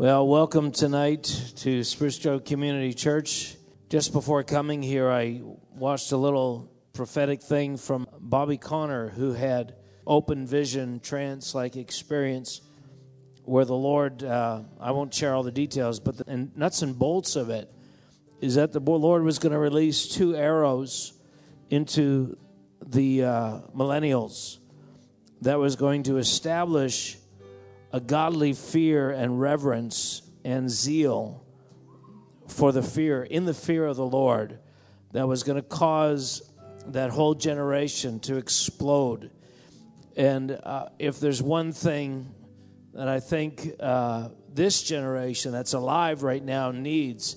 Well, welcome tonight to Spruce Grove Community Church. Just before coming here, I watched a little prophetic thing from Bobby Conner, who had open vision, trance like experience, where the Lord, uh, I won't share all the details, but the nuts and bolts of it is that the Lord was going to release two arrows into the uh, millennials that was going to establish a godly fear and reverence and zeal for the fear, in the fear of the Lord, that was going to cause that whole generation to explode. And uh, if there's one thing that I think uh, this generation that's alive right now needs,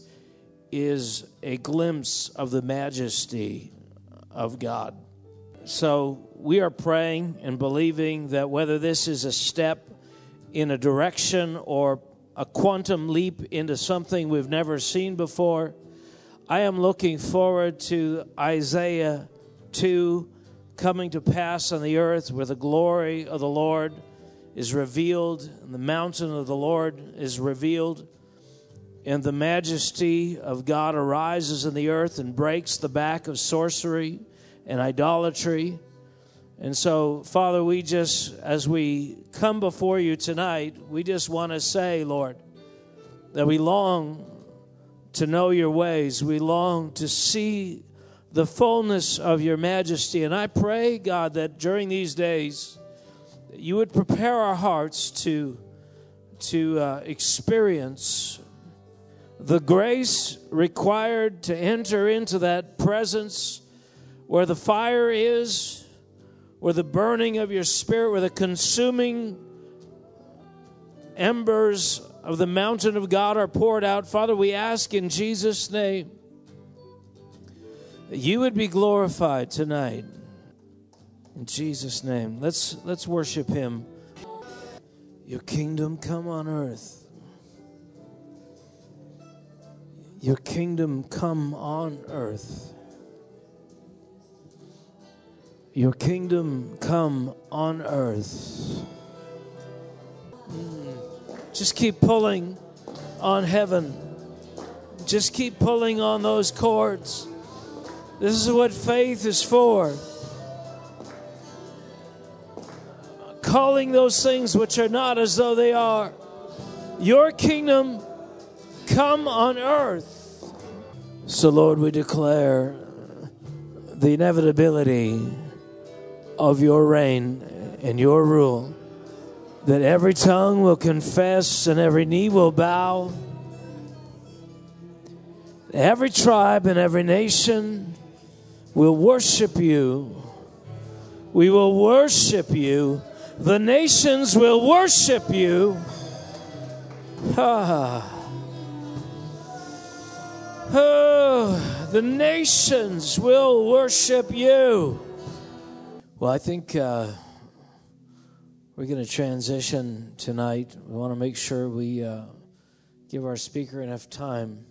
is a glimpse of the majesty of God. So we are praying and believing that whether this is a step in a direction or a quantum leap into something we've never seen before, I am looking forward to Isaiah 2 coming to pass on the earth where the glory of the Lord is revealed and the mountain of the Lord is revealed and the majesty of God arises in the earth and breaks the back of sorcery and idolatry. And so, Father, we just, as we come before you tonight, we just want to say, Lord, that we long to know your ways. We long to see the fullness of your majesty. And I pray, God, that during these days, you would prepare our hearts to, to uh, experience the grace required to enter into that presence where the fire is, where the burning of your spirit, where the consuming embers of the mountain of God are poured out. Father, we ask in Jesus' name that you would be glorified tonight. In Jesus' name. Let's let's worship him. Your kingdom come on earth. Your kingdom come on earth. Your kingdom come on earth. Mm. Just keep pulling on heaven. Just keep pulling on those cords. This is what faith is for. Calling those things which are not as though they are. Your kingdom come on earth. So, Lord, we declare the inevitability of your reign and your rule, that every tongue will confess and every knee will bow, every tribe and every nation will worship you. We will worship you. The nations will worship you. Ah. Oh, the nations will worship you. Well, I think uh, we're going to transition tonight. We want to make sure we uh, give our speaker enough time.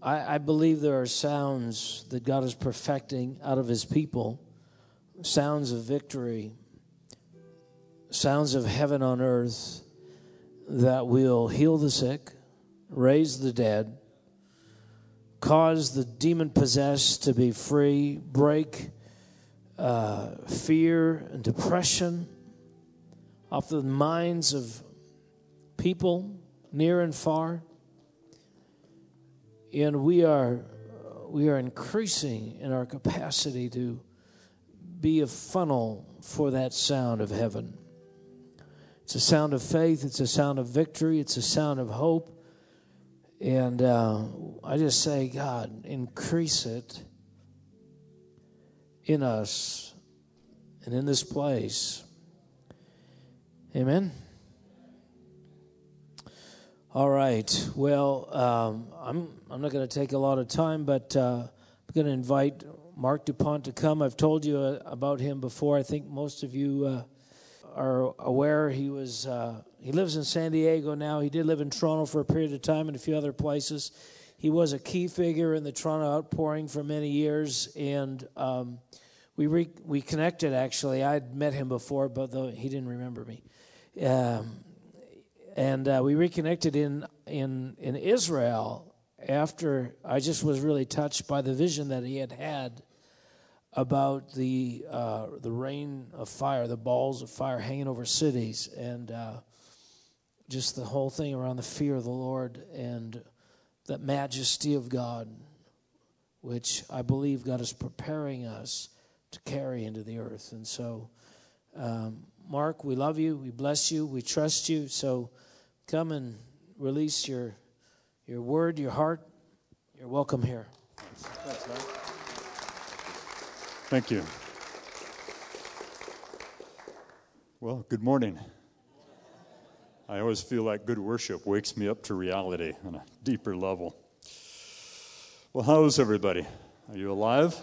I, I believe there are sounds that God is perfecting out of his people sounds of victory, sounds of heaven on earth that will heal the sick, raise the dead, cause the demon possessed to be free, break uh, fear and depression off the minds of people near and far. And we are, we are increasing in our capacity to be a funnel for that sound of heaven. It's a sound of faith, it's a sound of victory, it's a sound of hope. And uh, I just say, God, increase it in us and in this place. Amen. All right. Well, um, I'm I'm not going to take a lot of time, but uh, I'm going to invite Mark Dupont to come. I've told you uh, about him before. I think most of you uh, are aware. He was uh, he lives in San Diego now. He did live in Toronto for a period of time and a few other places. He was a key figure in the Toronto outpouring for many years, and um, we re- we connected. Actually, I'd met him before, but though he didn't remember me. Um, And uh, we reconnected in, in, in Israel after I just was really touched by the vision that he had had about the, uh, the rain of fire, the balls of fire hanging over cities, and uh, just the whole thing around the fear of the Lord and that majesty of God, which I believe God is preparing us to carry into the earth. And so, um, Mark, we love you, we bless you, we trust you. So come and release your, your word, your heart. You're welcome here. Thanks. Thank you. Well, good morning. I always feel like good worship wakes me up to reality on a deeper level. Well, how's everybody? Are you alive?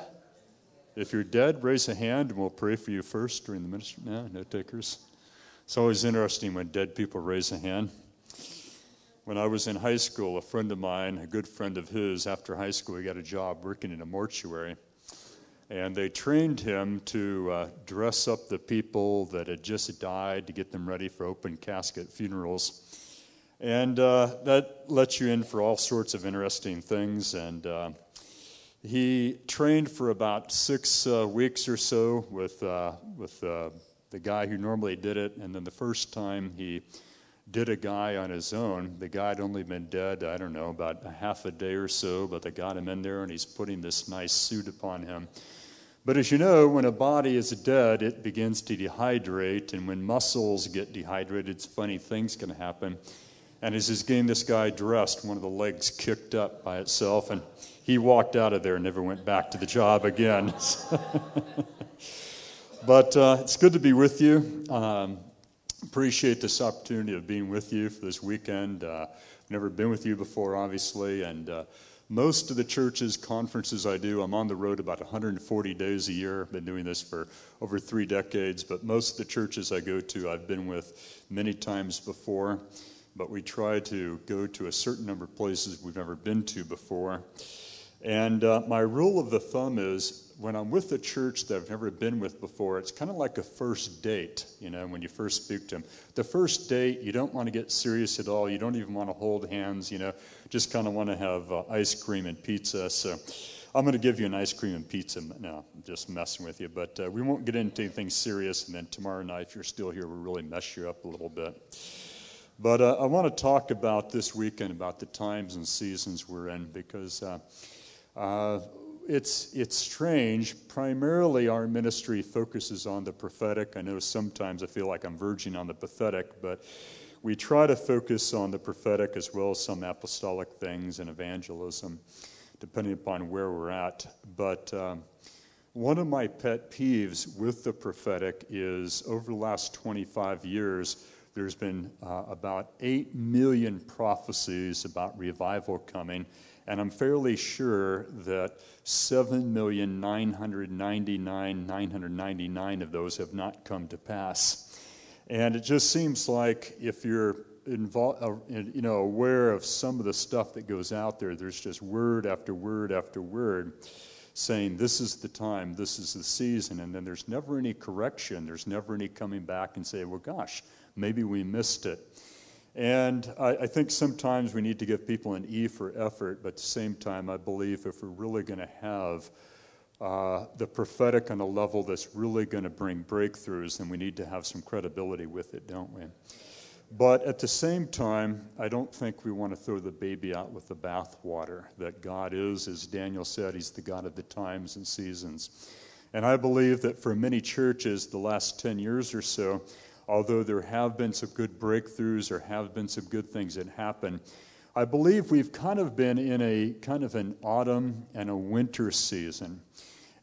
If you're dead, raise a hand and we'll pray for you first during the ministry. No, no takers. It's always interesting when dead people raise a hand. When I was in high school, a friend of mine, a good friend of his, after high school, he got a job working in a mortuary. And they trained him to uh, dress up the people that had just died to get them ready for open casket funerals. And uh, that lets you in for all sorts of interesting things. And uh, he trained for about six uh, weeks or so with, uh, with uh, the guy who normally did it. And then the first time he did a guy on his own, the guy had only been dead, I don't know, about a half a day or so, but they got him in there and he's putting this nice suit upon him. But as you know, when a body is dead, it begins to dehydrate. And when muscles get dehydrated, funny things can happen. And as he's getting this guy dressed, one of the legs kicked up by itself. And he walked out of there and never went back to the job again. but uh, it's good to be with you. Um, appreciate this opportunity of being with you for this weekend. Uh, never been with you before, obviously, and uh, most of the churches, conferences I do, I'm on the road about 140 days a year. I've been doing this for over three decades, but most of the churches I go to, I've been with many times before. But we try to go to a certain number of places we've never been to before. And uh, my rule of the thumb is when I'm with a church that I've never been with before, it's kind of like a first date, you know, when you first speak to them. The first date, you don't want to get serious at all. You don't even want to hold hands, you know, just kind of want to have uh, ice cream and pizza. So I'm going to give you an ice cream and pizza. No, I'm just messing with you. But uh, we won't get into anything serious. And then tomorrow night, if you're still here, we'll really mess you up a little bit. But uh, I want to talk about this weekend, about the times and seasons we're in, because uh, uh, it's, it's strange. Primarily, our ministry focuses on the prophetic. I know sometimes I feel like I'm verging on the pathetic, but we try to focus on the prophetic as well as some apostolic things and evangelism, depending upon where we're at. But um, one of my pet peeves with the prophetic is over the last 25 years, there's been uh, about 8 million prophecies about revival coming and I'm fairly sure that 7,999,999 of those have not come to pass. And it just seems like if you're involved, uh, you know, aware of some of the stuff that goes out there, there's just word after word after word saying this is the time, this is the season, and then there's never any correction. There's never any coming back and say, well, gosh, maybe we missed it. And I, I, think sometimes we need to give people an E for effort, but at the same time, I believe if we're really going to have uh, the prophetic on a level that's really going to bring breakthroughs, then we need to have some credibility with it, don't we? But at the same time, I don't think we want to throw the baby out with the bathwater. That God is, as Daniel said, He's the God of the times and seasons. And I believe that for many churches, the last 10 years or so, although there have been some good breakthroughs or have been some good things that happen, I believe we've kind of been in a kind of an autumn and a winter season.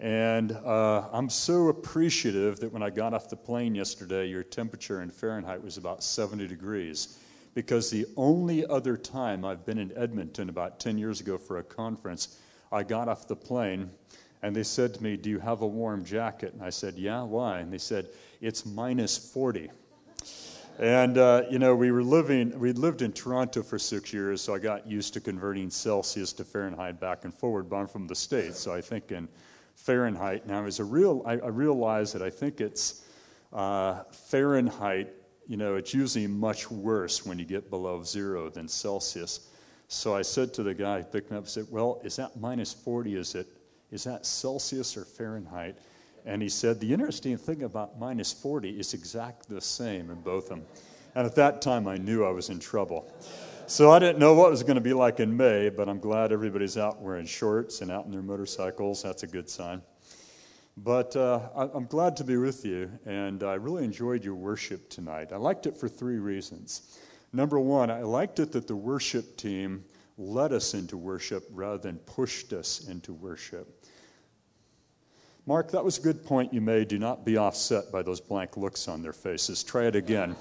And uh, I'm so appreciative that when I got off the plane yesterday, your temperature in Fahrenheit was about 70 degrees. Because the only other time I've been in Edmonton about 10 years ago for a conference, I got off the plane and they said to me, Do you have a warm jacket? And I said, Yeah, why? And they said, It's minus 40. And, uh, you know, we were living, we lived in Toronto for six years, so I got used to converting Celsius to Fahrenheit back and forward, but I'm from the States, so I think in Fahrenheit. Now, as a real, I, I realize that I think it's uh, Fahrenheit you know, it's usually much worse when you get below zero than Celsius. So I said to the guy me up, I said, Well, is that minus 40? Is, it, is that Celsius or Fahrenheit? And he said, The interesting thing about minus 40 is exactly the same in both of them. And at that time, I knew I was in trouble. So I didn't know what it was going to be like in May, but I'm glad everybody's out wearing shorts and out in their motorcycles. That's a good sign. But uh, I'm glad to be with you, and I really enjoyed your worship tonight. I liked it for three reasons. Number one, I liked it that the worship team led us into worship rather than pushed us into worship. Mark, that was a good point you made. Do not be offset by those blank looks on their faces. Try it again.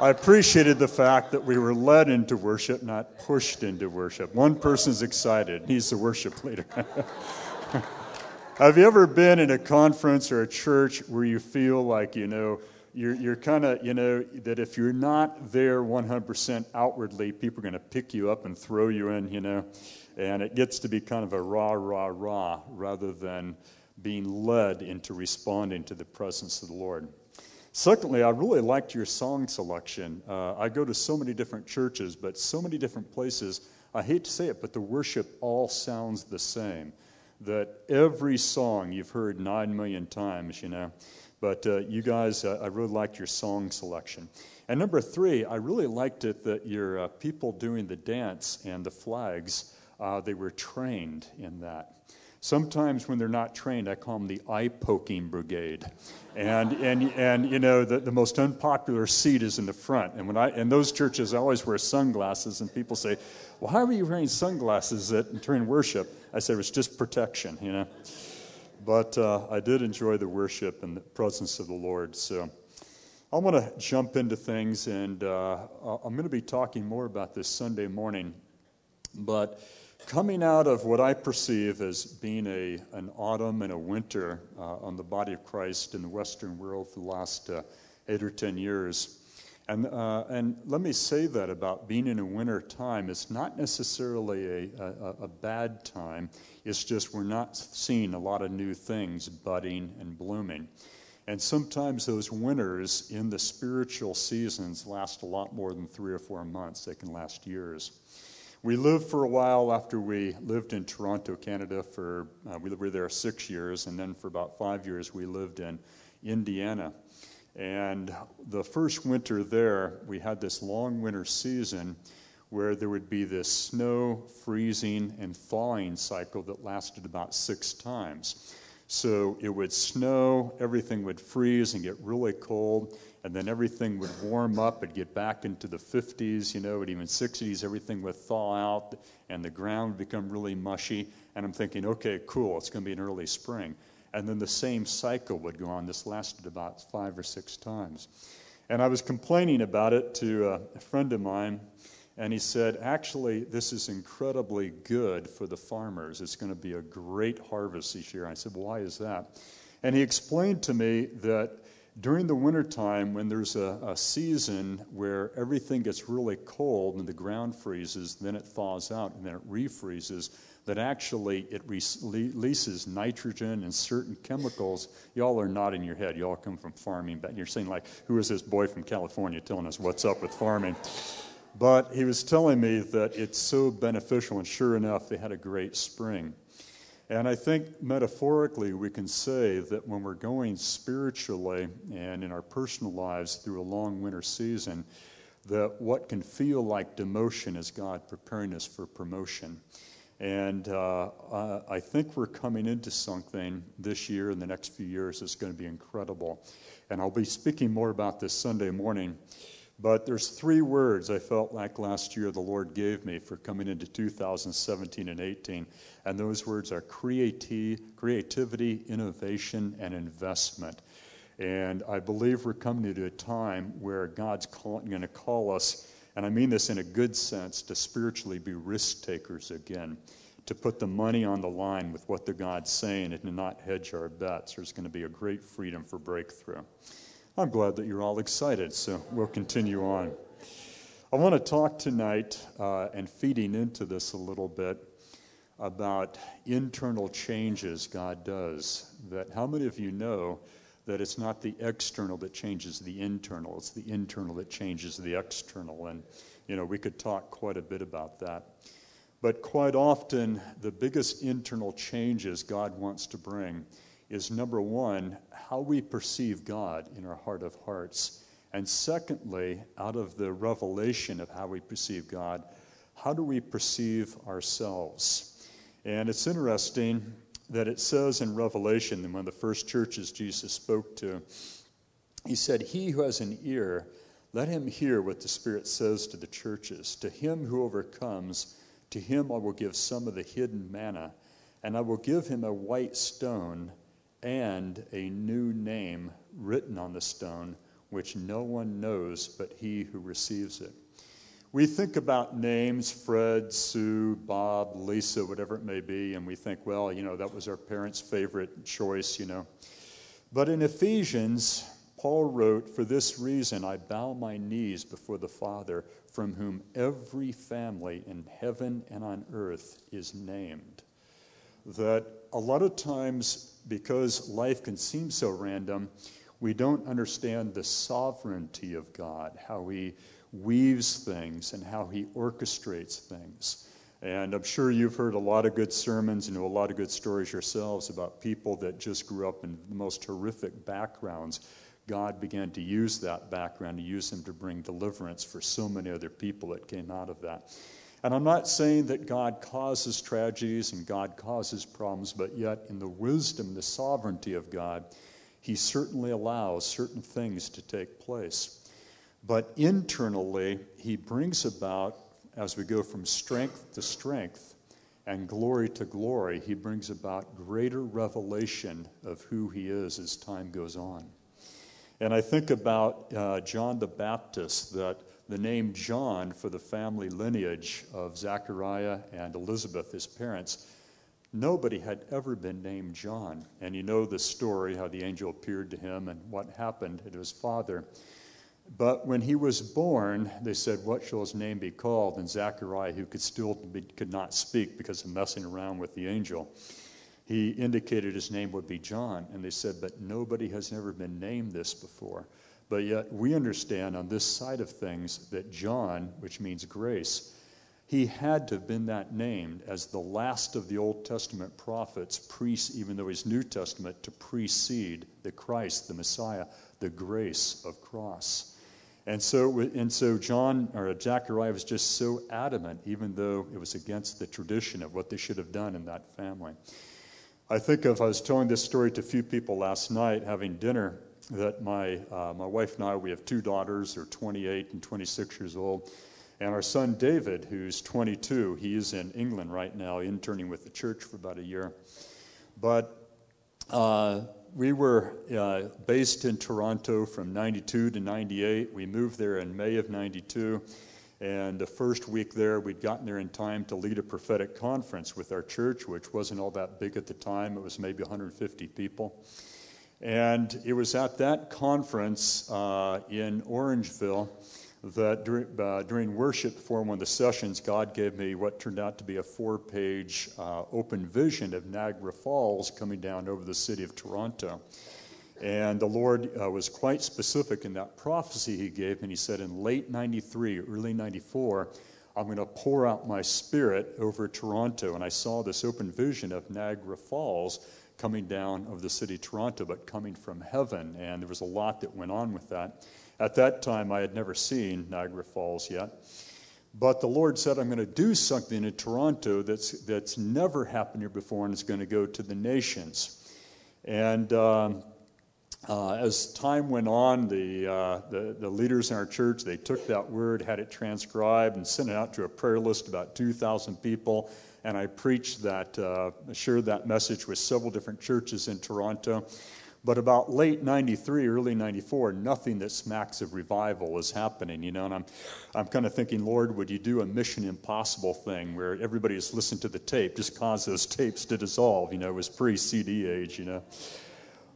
I appreciated the fact that we were led into worship, not pushed into worship. One person's excited, he's the worship leader. Have you ever been in a conference or a church where you feel like, you know, you're, you're kind of, you know, that if you're not there 100% outwardly, people are going to pick you up and throw you in, you know. And it gets to be kind of a rah, rah, rah, rather than being led into responding to the presence of the Lord. Secondly, I really liked your song selection. Uh, I go to so many different churches, but so many different places. I hate to say it, but the worship all sounds the same. That every song you've heard nine million times, you know. But uh, you guys, uh, I really liked your song selection. And number three, I really liked it that your uh, people doing the dance and the flags, uh, they were trained in that. Sometimes when they're not trained, I call them the eye poking brigade. And, and, and you know, the, the most unpopular seat is in the front. And when I, in those churches, I always wear sunglasses, and people say, Well, how are you wearing sunglasses at, during worship? I said, It's just protection, you know. But uh, I did enjoy the worship and the presence of the Lord. So I want to jump into things, and uh, I'm going to be talking more about this Sunday morning. But coming out of what I perceive as being a, an autumn and a winter uh, on the body of Christ in the Western world for the last uh, eight or ten years, and, uh, and let me say that about being in a winter time, it's not necessarily a, a, a, bad time. It's just we're not seeing a lot of new things budding and blooming. And sometimes those winters in the spiritual seasons last a lot more than three or four months, they can last years. We lived for a while after we lived in Toronto, Canada, for uh, we were there six years, and then for about five years we lived in Indiana. And the first winter there, we had this long winter season where there would be this snow, freezing, and thawing cycle that lasted about six times. So it would snow, everything would freeze and get really cold, and then everything would warm up. It'd get back into the 50s, you know, at even 60s, everything would thaw out, and the ground would become really mushy. And I'm thinking, okay, cool, it's going to be an early spring. And then the same cycle would go on. This lasted about five or six times. And I was complaining about it to a friend of mine, and he said, Actually, this is incredibly good for the farmers. It's going to be a great harvest this year. I said, Why is that? And he explained to me that during the wintertime, when there's a, a, season where everything gets really cold and the ground freezes, then it thaws out and then it refreezes, that actually it releases nitrogen and certain chemicals. Y'all are nodding your head. Y'all come from farming, but you're saying, like, who is this boy from California telling us what's up with farming? But he was telling me that it's so beneficial, and sure enough, they had a great spring. And I think metaphorically, we can say that when we're going spiritually and in our personal lives through a long winter season, that what can feel like demotion is God preparing us for promotion. And uh, I think we're coming into something this year and the next few years that's going to be incredible. And I'll be speaking more about this Sunday morning. But there's three words I felt like last year the Lord gave me for coming into 2017 and 18. And those words are creati- creativity, innovation, and investment. And I believe we're coming into a time where God's going to call us and I mean this in a good sense, to spiritually be risk takers again, to put the money on the line with what the God's saying and to not hedge our bets. There's going to be a great freedom for breakthrough. I'm glad that you're all excited, so we'll continue on. I want to talk tonight uh, and feeding into this a little bit about internal changes God does. That how many of you know that it's not the external that changes the internal, it's the internal that changes the external. And, you know, we could talk quite a bit about that. But quite often, the biggest internal changes God wants to bring is number one, how we perceive God in our heart of hearts. And secondly, out of the revelation of how we perceive God, how do we perceive ourselves? And it's interesting that it says in Revelation, in one of the first churches Jesus spoke to, he said, He who has an ear, let him hear what the Spirit says to the churches. To him who overcomes, to him I will give some of the hidden manna, and I will give him a white stone and a new name written on the stone, which no one knows but he who receives it. We think about names Fred, Sue, Bob, Lisa, whatever it may be, and we think, well, you know, that was our parents' favorite choice, you know. But in Ephesians, Paul wrote, For this reason I bow my knees before the Father, from whom every family in heaven and on earth is named. That a lot of times, because life can seem so random, we don't understand the sovereignty of God, how He weaves things and how He orchestrates things. And I'm sure you've heard a lot of good sermons and know a lot of good stories yourselves about people that just grew up in the most horrific backgrounds. God began to use that background, to use them to bring deliverance for so many other people that came out of that. And I'm not saying that God causes tragedies and God causes problems, but yet in the wisdom, the sovereignty of God, He certainly allows certain things to take place. But internally, He brings about, as we go from strength to strength and glory to glory, He brings about greater revelation of who He is as time goes on. And I think about uh, John the Baptist, that the name John for the family lineage of Zechariah and Elizabeth, his parents, nobody had ever been named John. And you know the story how the angel appeared to him and what happened to his father. But when he was born, they said, What shall his name be called? And Zechariah, who could still be, could not speak because of messing around with the angel, he indicated his name would be John. And they said, But nobody has ever been named this before. But yet we understand on this side of things that John, which means grace, he had to have been that named as the last of the Old Testament prophets, priests, even though he's New Testament, to precede the Christ, the Messiah, the grace of cross. And so, and so John or Zechariah was just so adamant, even though it was against the tradition of what they should have done in that family. I think of, I was telling this story to a few people last night having dinner, that my, uh, my wife and I, we have two daughters, they're 28 and 26 years old. And our son David, who's 22, he is in England right now, interning with the church for about a year. But uh, we were uh, based in Toronto from 92 to 98. We moved there in May of 92. And the first week there, we'd gotten there in time to lead a prophetic conference with our church, which wasn't all that big at the time. It was maybe 150 people. And it was at that conference uh, in Orangeville that during, uh, during, worship for one of the sessions, God gave me what turned out to be a four page uh, open vision of Niagara Falls coming down over the city of Toronto. And the Lord uh, was quite specific in that prophecy he gave, and he said, In late 93, early 94, I'm going to pour out my spirit over Toronto. And I saw this open vision of Niagara Falls coming down of the city Toronto, but coming from heaven. And there was a lot that went on with that. At that time, I had never seen Niagara Falls yet. But the Lord said, I'm going to do something in Toronto that's, that's never happened here before, and it's going to go to the nations. And um, uh, as time went on, the, uh, the, the, leaders in our church, they took that word, had it transcribed, and sent it out to a prayer list about 2,000 people. And I preached that, uh, shared that message with several different churches in Toronto. But about late 93, early 94, nothing that smacks of revival is happening, you know. And I'm, I'm kind of thinking, Lord, would you do a mission impossible thing where everybody has listened to the tape, just cause those tapes to dissolve? You know, it was pre CD age, you know.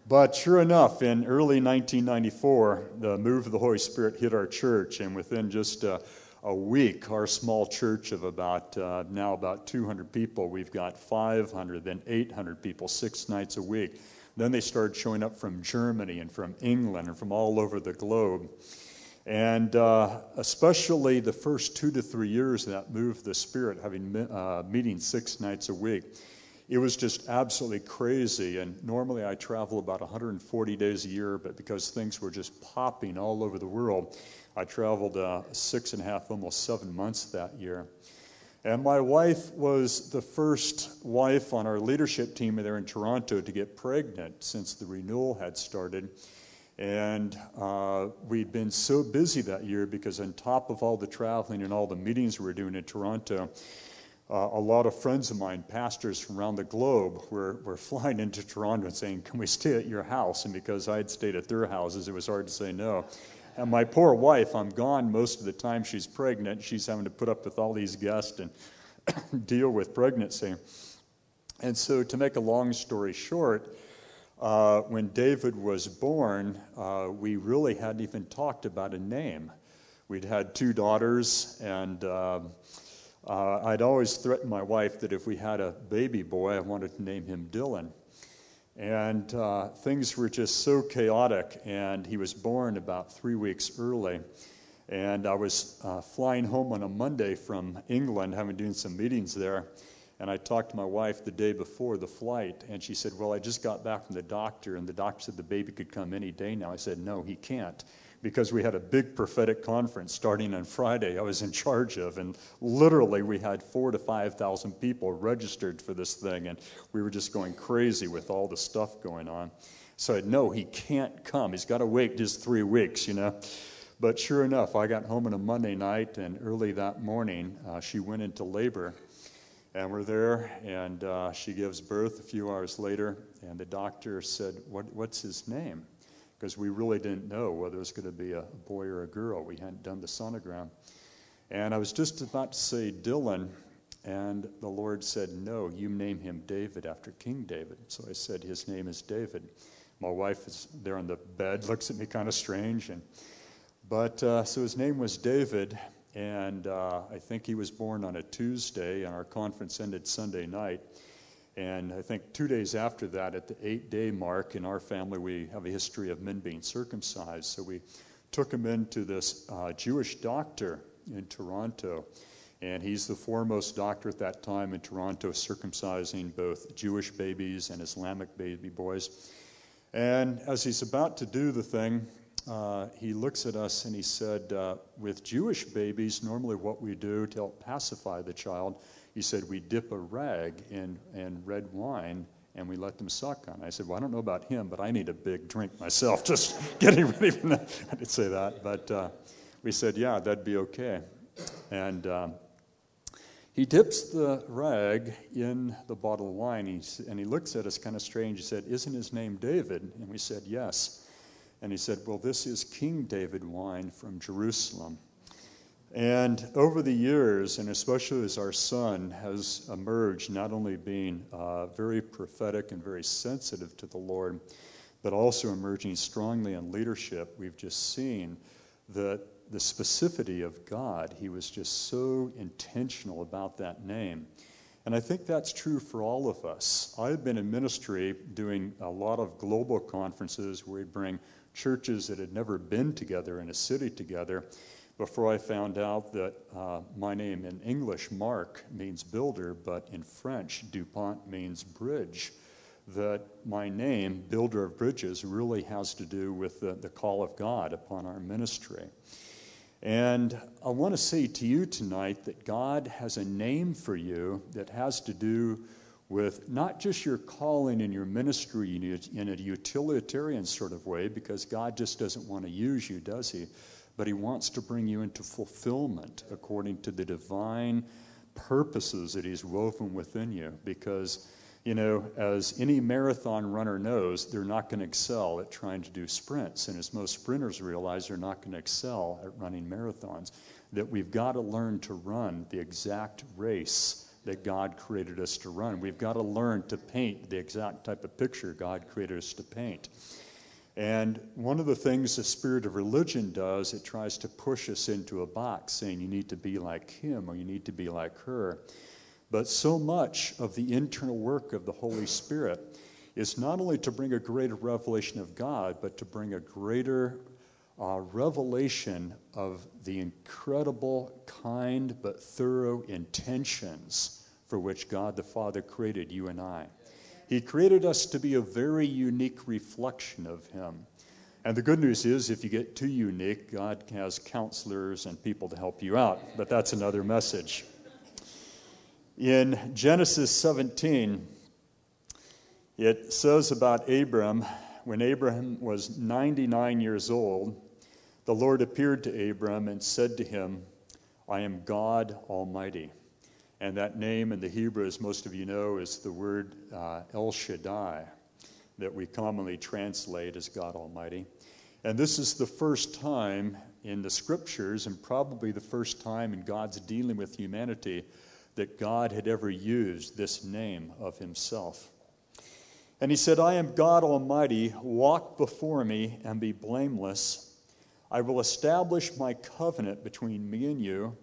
But sure enough, in early 1994, the move of the Holy Spirit hit our church, and within just a, a week, our small church of about uh, now about 200 people, we've got 500, then 800 people, six nights a week. Then they started showing up from Germany and from England and from all over the globe. And uh, especially the first two to three years that moved the Spirit, having uh, meetings six nights a week, it was just absolutely crazy. And normally I travel about 140 days a year, but because things were just popping all over the world, I traveled uh, six and a half, almost seven months that year. And my wife was the first wife on our leadership team there in Toronto to get pregnant since the renewal had started. And uh, we'd been so busy that year because, on top of all the traveling and all the meetings we were doing in Toronto, uh, a lot of friends of mine, pastors from around the globe, were, were flying into Toronto and saying, Can we stay at your house? And because I had stayed at their houses, it was hard to say no. And my poor wife, I'm gone most of the time she's pregnant. She's having to put up with all these guests and deal with pregnancy. And so, to make a long story short, uh, when David was born, uh, we really hadn't even talked about a name. We'd had two daughters, and uh, uh, I'd always threatened my wife that if we had a baby boy, I wanted to name him Dylan. And uh, things were just so chaotic, and he was born about three weeks early. And I was uh, flying home on a Monday from England, having doing some meetings there. And I talked to my wife the day before the flight, and she said, Well, I just got back from the doctor, and the doctor said the baby could come any day now. I said, No, he can't, because we had a big prophetic conference starting on Friday I was in charge of, and literally we had four to 5,000 people registered for this thing, and we were just going crazy with all the stuff going on. So I said, No, he can't come. He's got to wait just three weeks, you know. But sure enough, I got home on a Monday night, and early that morning, uh, she went into labor and we're there, and uh, she gives birth a few hours later, and the doctor said, what, What's his name? Because we really didn't know whether it was going to be a boy or a girl. We hadn't done the sonogram. And I was just about to say Dylan, and the Lord said, No, you name him David after King David. So I said, His name is David. My wife is there on the bed, looks at me kind of strange. And, but uh, so his name was David, and uh, I think he was born on a Tuesday, and our conference ended Sunday night. And I think two days after that, at the eight day mark in our family, we have a history of men being circumcised. So we took him into this uh, Jewish doctor in Toronto. And he's the foremost doctor at that time in Toronto, circumcising both Jewish babies and Islamic baby boys. And as he's about to do the thing, uh, he looks at us and he said, uh, with Jewish babies, normally what we do to help pacify the child, he said, we dip a rag in, in red wine and we let them suck on it. I said, well, I don't know about him, but I need a big drink myself, just getting ready for that. I didn't say that, but uh, we said, yeah, that'd be okay. And um, he dips the rag in the bottle of wine, and he looks at us kind of strange. He said, Isn't his name David? And we said, Yes. And he said, Well, this is King David wine from Jerusalem. And over the years, and especially as our son has emerged, not only being uh, very prophetic and very sensitive to the Lord, but also emerging strongly in leadership, we've just seen that the specificity of God, he was just so intentional about that name. And I think that's true for all of us. I've been in ministry doing a lot of global conferences where we bring churches that had never been together in a city together before I found out that uh, my name in English, Mark, means builder, but in French, DuPont means bridge. That my name, Builder of Bridges, really has to do with the, the call of God upon our ministry. And I want to say to you tonight that God has a name for you that has to do with not just your calling and your ministry in a utilitarian sort of way, because God just doesn't want to use you, does He? But He wants to bring you into fulfillment according to the divine purposes that He's woven within you. Because, you know, as any marathon runner knows, they're not going to excel at trying to do sprints. And as most sprinters realize, they're not going to excel at running marathons. That we've got to learn to run the exact race that God created us to run. We've got to learn to paint the exact type of picture God created us to paint. And one of the things the spirit of religion does, it tries to push us into a box saying you need to be like him or you need to be like her. But so much of the internal work of the Holy Spirit is not only to bring a greater revelation of God, but to bring a greater uh, revelation of the incredible, kind, but thorough intentions for which God the Father created you and I. He created us to be a very unique reflection of Him. And the good news is, if you get too unique, God has counselors and people to help you out. But that's another message. In Genesis 17, it says about Abram, when Abram was 99 years old, the Lord appeared to Abram and said to him, I am God Almighty. And that name in the Hebrew, as most of you know, is the word uh, El Shaddai, that we commonly translate as God Almighty. And this is the first time in the scriptures, and probably the first time in God's dealing with humanity, that God had ever used this name of himself. And he said, I am God Almighty, walk before me and be blameless. I will establish my covenant between me and you,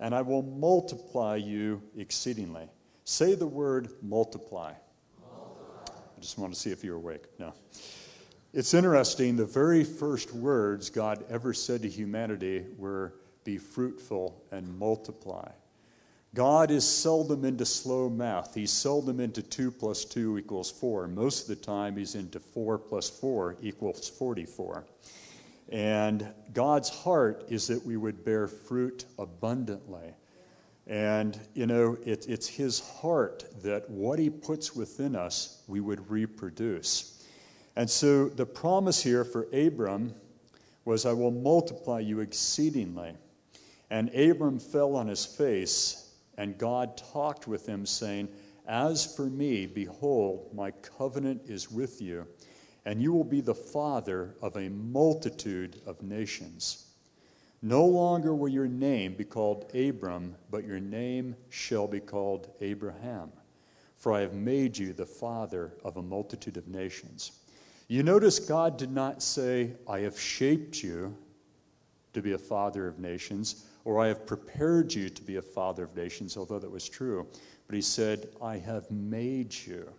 and I will multiply you exceedingly. Say the word multiply. multiply. I just want to see if you're awake. No. It's interesting, the very first words God ever said to humanity were, Be fruitful and multiply. God is seldom into slow math. He's seldom into 2 plus 2 equals 4. Most of the time, he's into 4 plus 4 equals 44. And God's heart is that we would bear fruit abundantly. And, you know, it, it's His heart that what He puts within us, we would reproduce. And so the promise here for Abram was, I will multiply you exceedingly. And Abram fell on his face, and God talked with him, saying, As for me, behold, my covenant is with you, and you will be the father of a multitude of nations. No longer will your name be called Abram, but your name shall be called Abraham, for I have made you the father of a multitude of nations. You notice God did not say, I have shaped you to be a father of nations, or I have prepared you to be a father of nations, although that was true. But he said, I have made you.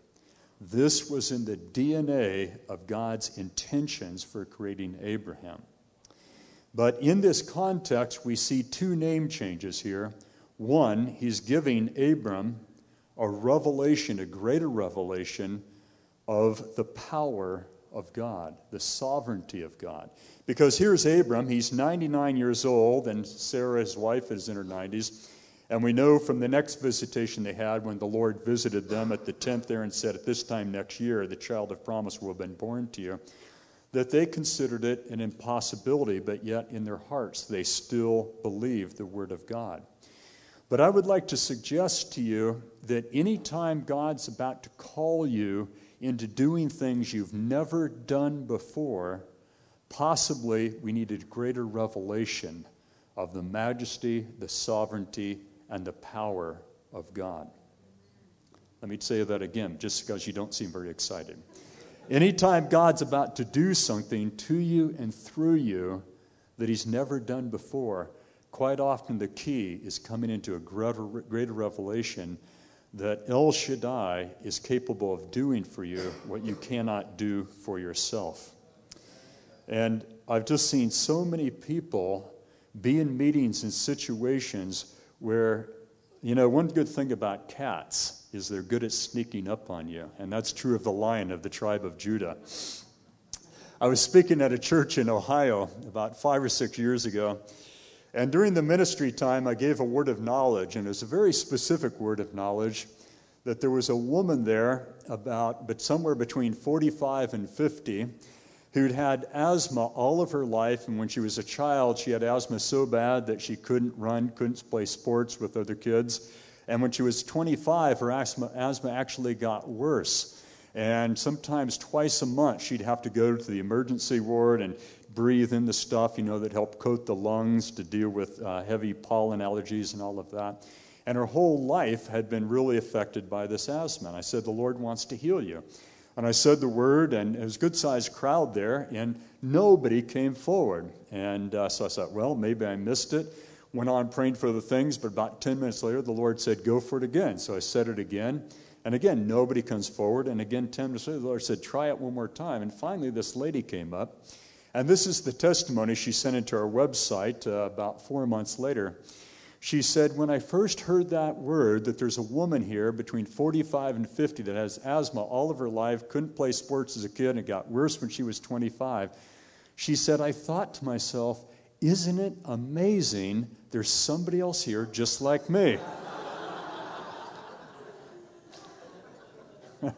This was in the DNA of God's intentions for creating Abraham. But in this context, we see two name changes here. One, he's giving Abram a revelation, a greater revelation of the power of God, the sovereignty of God. Because here's Abram, he's 99 years old, and Sarah, his wife, is in her 90s. And we know from the next visitation they had when the Lord visited them at the tent there and said, At this time next year, the child of promise will have been born to you, that they considered it an impossibility, but yet in their hearts they still believed the Word of God. But I would like to suggest to you that anytime God's about to call you into doing things you've never done before, possibly we needed greater revelation of the majesty, the sovereignty, and the power of God. Let me say that again, just because you don't seem very excited. Anytime God's about to do something to you and through you that He's never done before, quite often the key is coming into a greater, greater revelation that El Shaddai is capable of doing for you what you cannot do for yourself. And I've just seen so many people be in meetings and situations where, you know, one good thing about cats is they're good at sneaking up on you. And that's true of the lion of the tribe of Judah. I was speaking at a church in Ohio about five or six years ago, and during the ministry time, I gave a word of knowledge, and it was a very specific word of knowledge that there was a woman there, about but somewhere between 45 and 50, who'd had asthma all of her life. And when she was a child, she had asthma so bad that she couldn't run, couldn't play sports with other kids. And when she was 25, her asthma, asthma actually got worse. And sometimes twice a month, she'd have to go to the emergency ward and breathe in the stuff, you know, that helped coat the lungs to deal with uh, heavy pollen allergies and all of that. And her whole life had been really affected by this asthma. And I said, The Lord wants to heal you. And I said the word, and it was a good sized crowd there, and nobody came forward. And uh, so I thought, well, maybe I missed it. Went on praying for the things, but about 10 minutes later, the Lord said, Go for it again. So I said it again, And again, nobody comes forward. And again, 10 minutes later, the Lord said, Try it one more time. And finally, this lady came up. And this is the testimony she sent into our website uh, about four months later. She said, When I first heard that word, that there's a woman here between 45 and 50 that has asthma all of her life, couldn't play sports as a kid, and it got worse when she was 25. She said, I thought to myself, Isn't it amazing there's somebody else here just like me?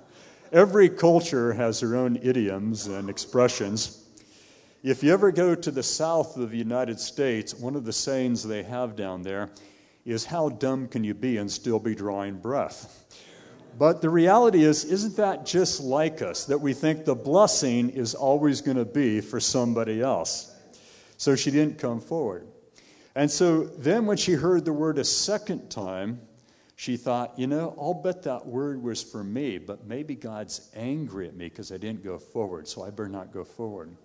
Every culture has their own idioms and expressions. If you ever go to the south of the United States, one of the sayings they have down there is, How dumb can you be and still be drawing breath? But the reality is, isn't that just like us? That we think the blessing is always going to be for somebody else. So she didn't come forward. And so then, when she heard the word a second time, she thought, you know, I'll bet that word was for me, but maybe God's angry at me because I didn't go forward, so I better not go forward.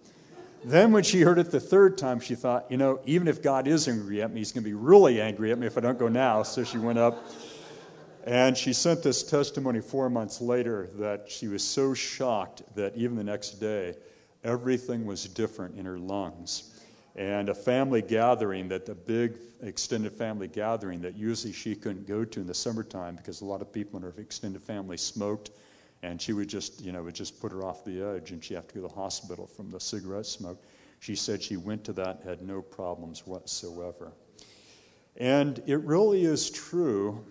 Then, when she heard it the third time, she thought, you know, even if God is angry at me, he's going to be really angry at me if I don't go now. So she went up and she sent this testimony four months later that she was so shocked that even the next day, everything was different in her lungs. And a family gathering that the big extended family gathering that usually she couldn't go to in the summertime because a lot of people in her extended family smoked and she would just, you know, would just put her off the edge, and she have to go to the hospital from the cigarette smoke. She said she went to that, had no problems whatsoever. And it really is true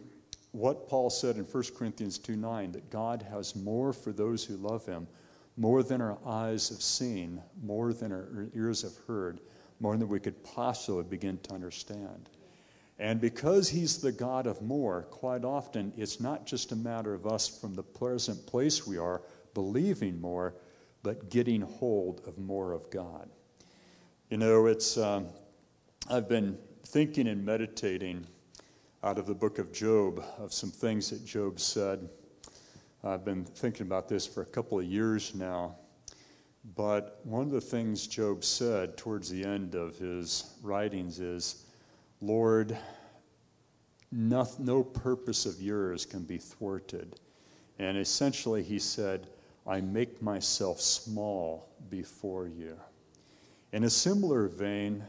what Paul said in 1 Corinthians 2 9 that God has more for those who love him, more than our eyes have seen, more than our ears have heard, more than we could possibly begin to understand. And because He's the God of more, quite often it's not just a matter of us from the present place we are believing more, but getting hold of more of God. You know, it's, um, I've been thinking and meditating out of the book of Job of some things that Job said. I've been thinking about this for a couple of years now. But one of the things Job said towards the end of his writings is, Lord, no, no purpose of yours can be thwarted. And essentially, he said, I make myself small before you. In a similar vein,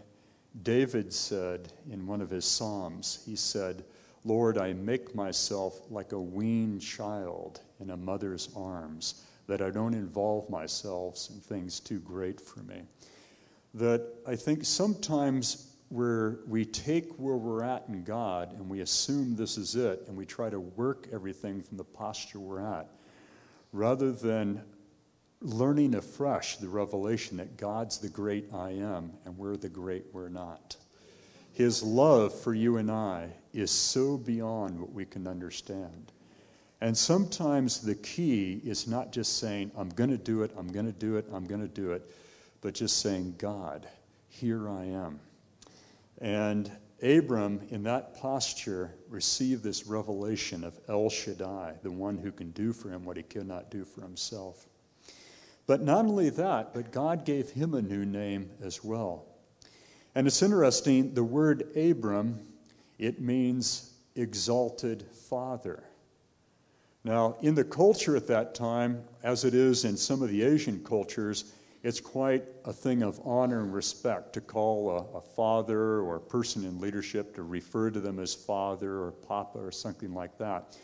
David said in one of his Psalms, he said, Lord, I make myself like a weaned child in a mother's arms, that I don't involve myself in things too great for me. That I think sometimes where we take where we're at in God and we assume this is it and we try to work everything from the posture we're at, rather than learning afresh the revelation that God's the great I am and we're the great we're not. His love for you and I is so beyond what we can understand. And sometimes the key is not just saying, I'm going to do it, I'm going to do it, I'm going to do it, but just saying, God, here I am. And Abram, in that posture, received this revelation of El Shaddai, the one who can do for him what he cannot do for himself. But not only that, but God gave him a new name as well. And it's interesting, the word Abram, it means exalted father. Now, in the culture at that time, as it is in some of the Asian cultures, it's quite a thing of honor and respect to call a, a, father or a person in leadership to refer to them as father or papa or something like that.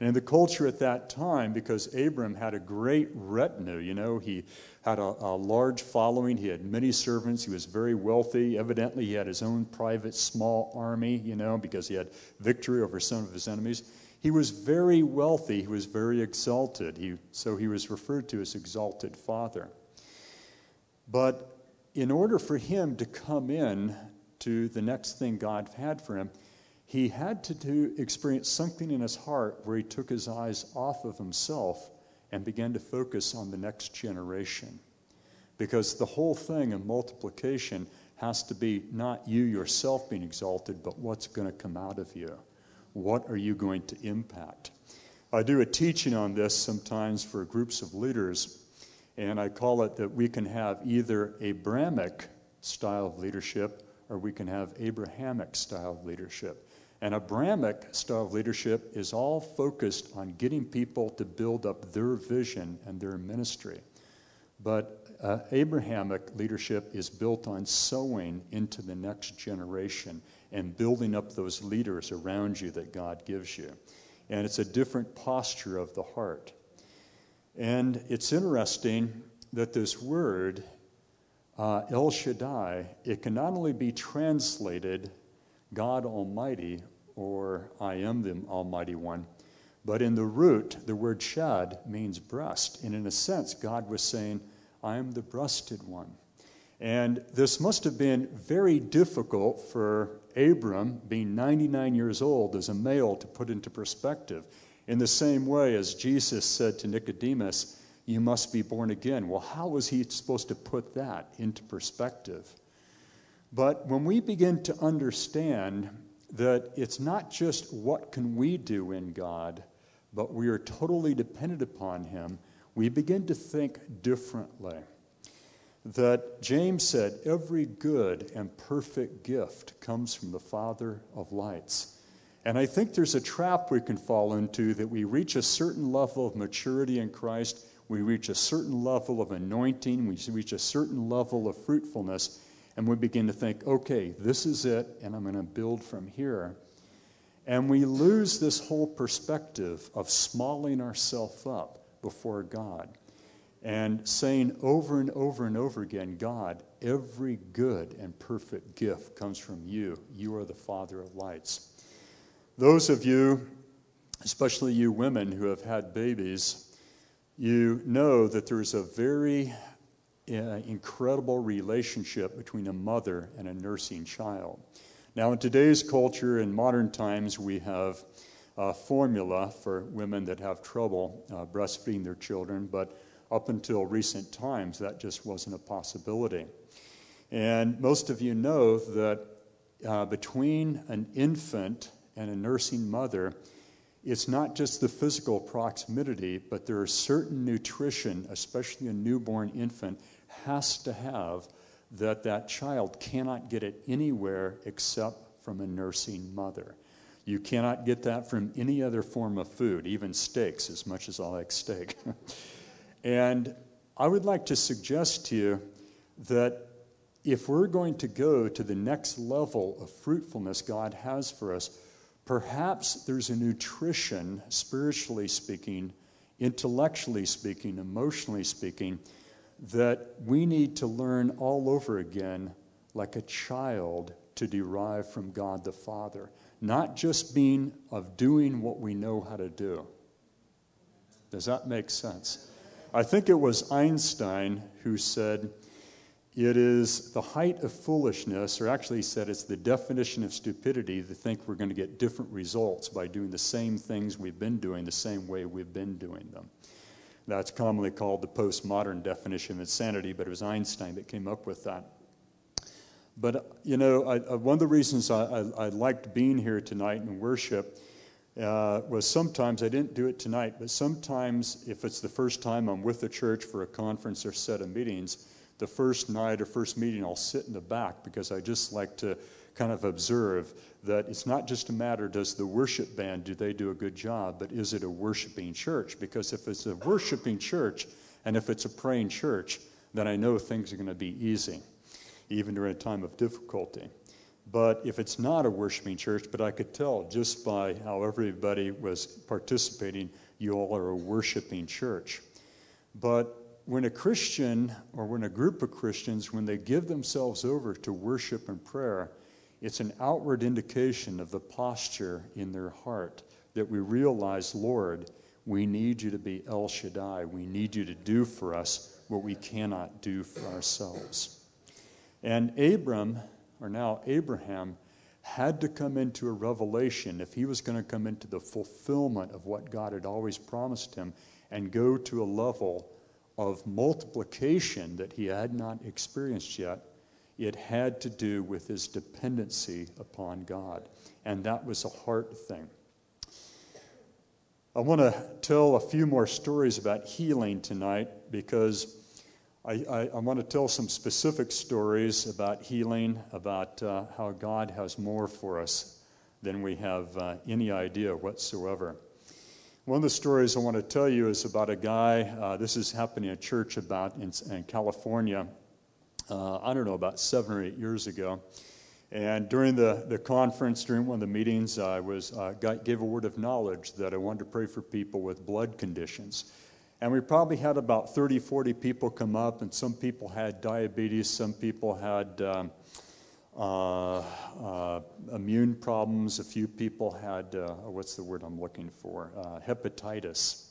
And in the culture at that time, because Abram had a great retinue, you know, he had a, a large following, he had many servants, he was very wealthy. Evidently, he had his own private small army, you know, because he had victory over some of his enemies. He was very wealthy, he was very exalted. He, so he was referred to as exalted father. But in order for him to come in to the next thing God had for him, he had to do, experience something in his heart where he took his eyes off of himself and began to focus on the next generation. Because the whole thing of multiplication has to be not you yourself being exalted, but what's going to come out of you. What are you going to impact? I do a teaching on this sometimes for groups of leaders and I call it that we can have either Abramic style of leadership or we can have Abrahamic style of leadership. And Abramic style of leadership is all focused on getting people to build up their vision and their ministry. But uh, Abrahamic leadership is built on sowing into the next generation and building up those leaders around you that God gives you. And it's a different posture of the heart. And it's interesting that this word, uh, El Shaddai, it can not only be translated God Almighty or I am the Almighty One, but in the root, the word shad means breast. And in a sense, God was saying, I am the breasted one. And this must have been very difficult for Abram, being 99 years old as a male, to put into perspective. In the same way as Jesus said to Nicodemus, You must be born again. Well, how was he supposed to put that into perspective? But when we begin to understand that it's not just what can we do in God, but we are totally dependent upon him, we begin to think differently. That James said, every good and perfect gift comes from the Father of lights. And I think there's a trap we can fall into that we reach a certain level of maturity in Christ, we reach a certain level of anointing, we reach a certain level of fruitfulness, and we begin to think, okay, this is it, and I'm going to build from here. And we lose this whole perspective of smalling ourselves up before God and saying over and over and over again, God, every good and perfect gift comes from you. You are the Father of lights. Those of you, especially you women who have had babies, you know that there's a very uh, incredible relationship between a mother and a nursing child. Now, in today's culture, in modern times, we have a formula for women that have trouble uh, breastfeeding their children, but up until recent times, that just wasn't a possibility. And most of you know that uh, between an infant and a nursing mother, it's not just the physical proximity, but there is certain nutrition, especially a newborn infant, has to have that that child cannot get it anywhere except from a nursing mother. You cannot get that from any other form of food, even steaks, as much as I like steak. and I would like to suggest to you that if we're going to go to the next level of fruitfulness God has for us, perhaps there's a nutrition, spiritually speaking, intellectually speaking, emotionally speaking, that we need to learn all over again, like a child, to derive from God the Father not just being of doing what we know how to do. Does that make sense? I think it was Einstein who said, It is the height of foolishness, or actually, said it's the definition of stupidity to think we're going to get different results by doing the same things we've been doing the same way we've been doing them. That's commonly called the postmodern definition of insanity, but it was Einstein that came up with that. But, you know, I, I, one of the reasons I, I, liked being here tonight in worship uh, was sometimes, I didn't do it tonight, but sometimes if it's the first time I'm with the church for a conference or set of meetings, the first night or first meeting, I'll sit in the back because I just like to kind of observe that it's not just a matter does the worship band do they do a good job but is it a worshiping church because if it's a worshiping church and if it's a praying church then i know things are going to be easy even during a time of difficulty. But if it's not a worshiping church, but I could tell just by how everybody was participating, you all are a worshiping church. But when a Christian or when a group of Christians, when they give themselves over to worship and prayer, it's an outward indication of the posture in their heart that we realize, Lord, we need you to be El Shaddai. We need you to do for us what we cannot do for ourselves. And Abram, or now Abraham, had to come into a revelation if he was going to come into the fulfillment of what God had always promised him and go to a level of multiplication that he had not experienced yet. It had to do with his dependency upon God. And that was a heart thing. I want to tell a few more stories about healing tonight because I, I, I, want to tell some specific stories about healing, about uh, how God has more for us than we have uh, any idea whatsoever. One of the stories I want to tell you is about a guy. Uh, this is happening at church about in, in California. Uh, I don't know, about seven or eight years ago. And during the, the conference, during one of the meetings, I was uh, got, gave a word of knowledge that I wanted to pray for people with blood conditions. And we probably had about 30, 40 people come up, and some people had diabetes, some people had um, uh, uh, immune problems, a few people had, uh, what's the word I'm looking for? Uh, hepatitis.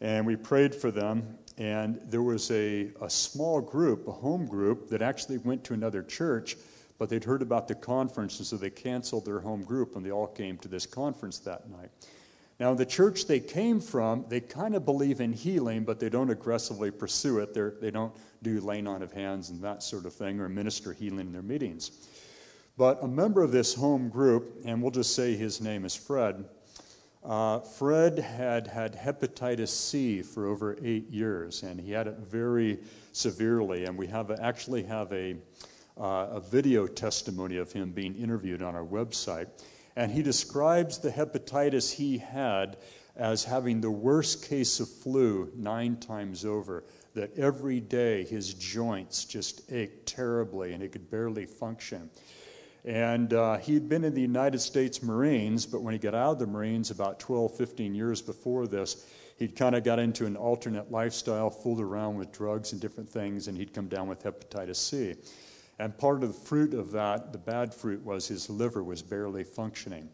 And we prayed for them, and there was a, a small group, a home group, that actually went to another church, but they'd heard about the conference, and so they canceled their home group, and they all came to this conference that night. Now, the church they came from, they kind of believe in healing, but they don't aggressively pursue it. They're, they do not do laying on of hands and that sort of thing or minister healing in their meetings. But a member of this home group, and we'll just say his name is Fred, uh, Fred had had hepatitis C for over eight years, and he had it very severely. And we have actually have a, uh, a video testimony of him being interviewed on our website. And he describes the hepatitis he had as having the worst case of flu nine times over. That every day his joints just ached terribly and he could barely function. And uh, he'd been in the United States Marines, but when he got out of the Marines about 12, 15 years before this, he'd kind of got into an alternate lifestyle, fooled around with drugs and different things, and he'd come down with hepatitis C. And part of the fruit of that, the bad fruit, was his liver was barely functioning.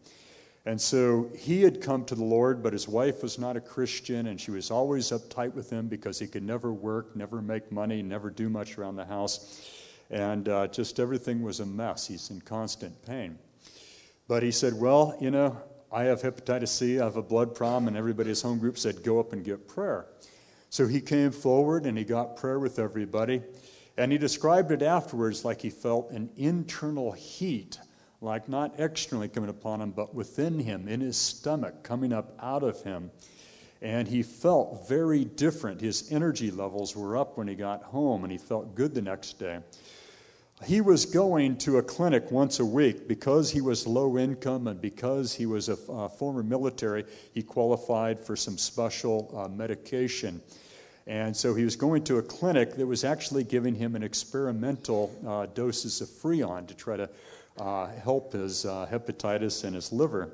And so he had come to the Lord, but his wife was not a Christian, and she was always uptight with him because he could never work, never make money, never do much around the house. And uh, just everything was a mess. He's in constant pain. But he said, Well, you know, I have hepatitis C, I have a blood problem, and everybody's home group said, Go up and get prayer. So he came forward and he got prayer with everybody. And he described it afterwards like he felt an internal heat, like not externally coming upon him, but within him, in his stomach, coming up out of him. And he felt very different. His energy levels were up when he got home, and he felt good the next day. He was going to a clinic once a week because he was low income and because he was a, former military. He qualified for some special uh, medication. And so he was going to a clinic that was actually giving him an experimental uh, doses of interferon to try to uh, help his uh, hepatitis and his liver.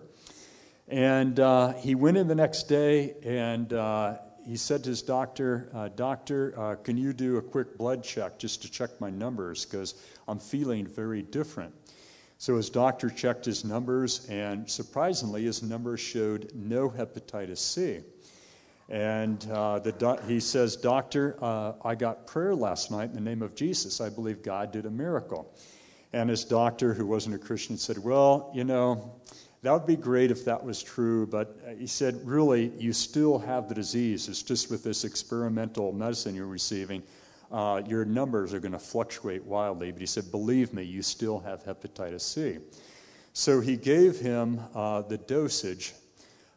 And uh, he went in the next day and uh, he said to his doctor, uh, Doctor, can you do a quick blood check just to check my numbers? Because I'm feeling very different. So his doctor checked his numbers, and surprisingly, his numbers showed no hepatitis C. And uh, he says, Doctor, uh, I got prayer last night in the name of Jesus. I believe God did a miracle. And his doctor, who wasn't a Christian, said, Well, you know, that would be great if that was true, but uh, he said, Really, you still have the disease. It's just with this experimental medicine you're receiving, uh, your numbers are going to fluctuate wildly. But he said, Believe me, you still have hepatitis C. So he gave him uh, the dosage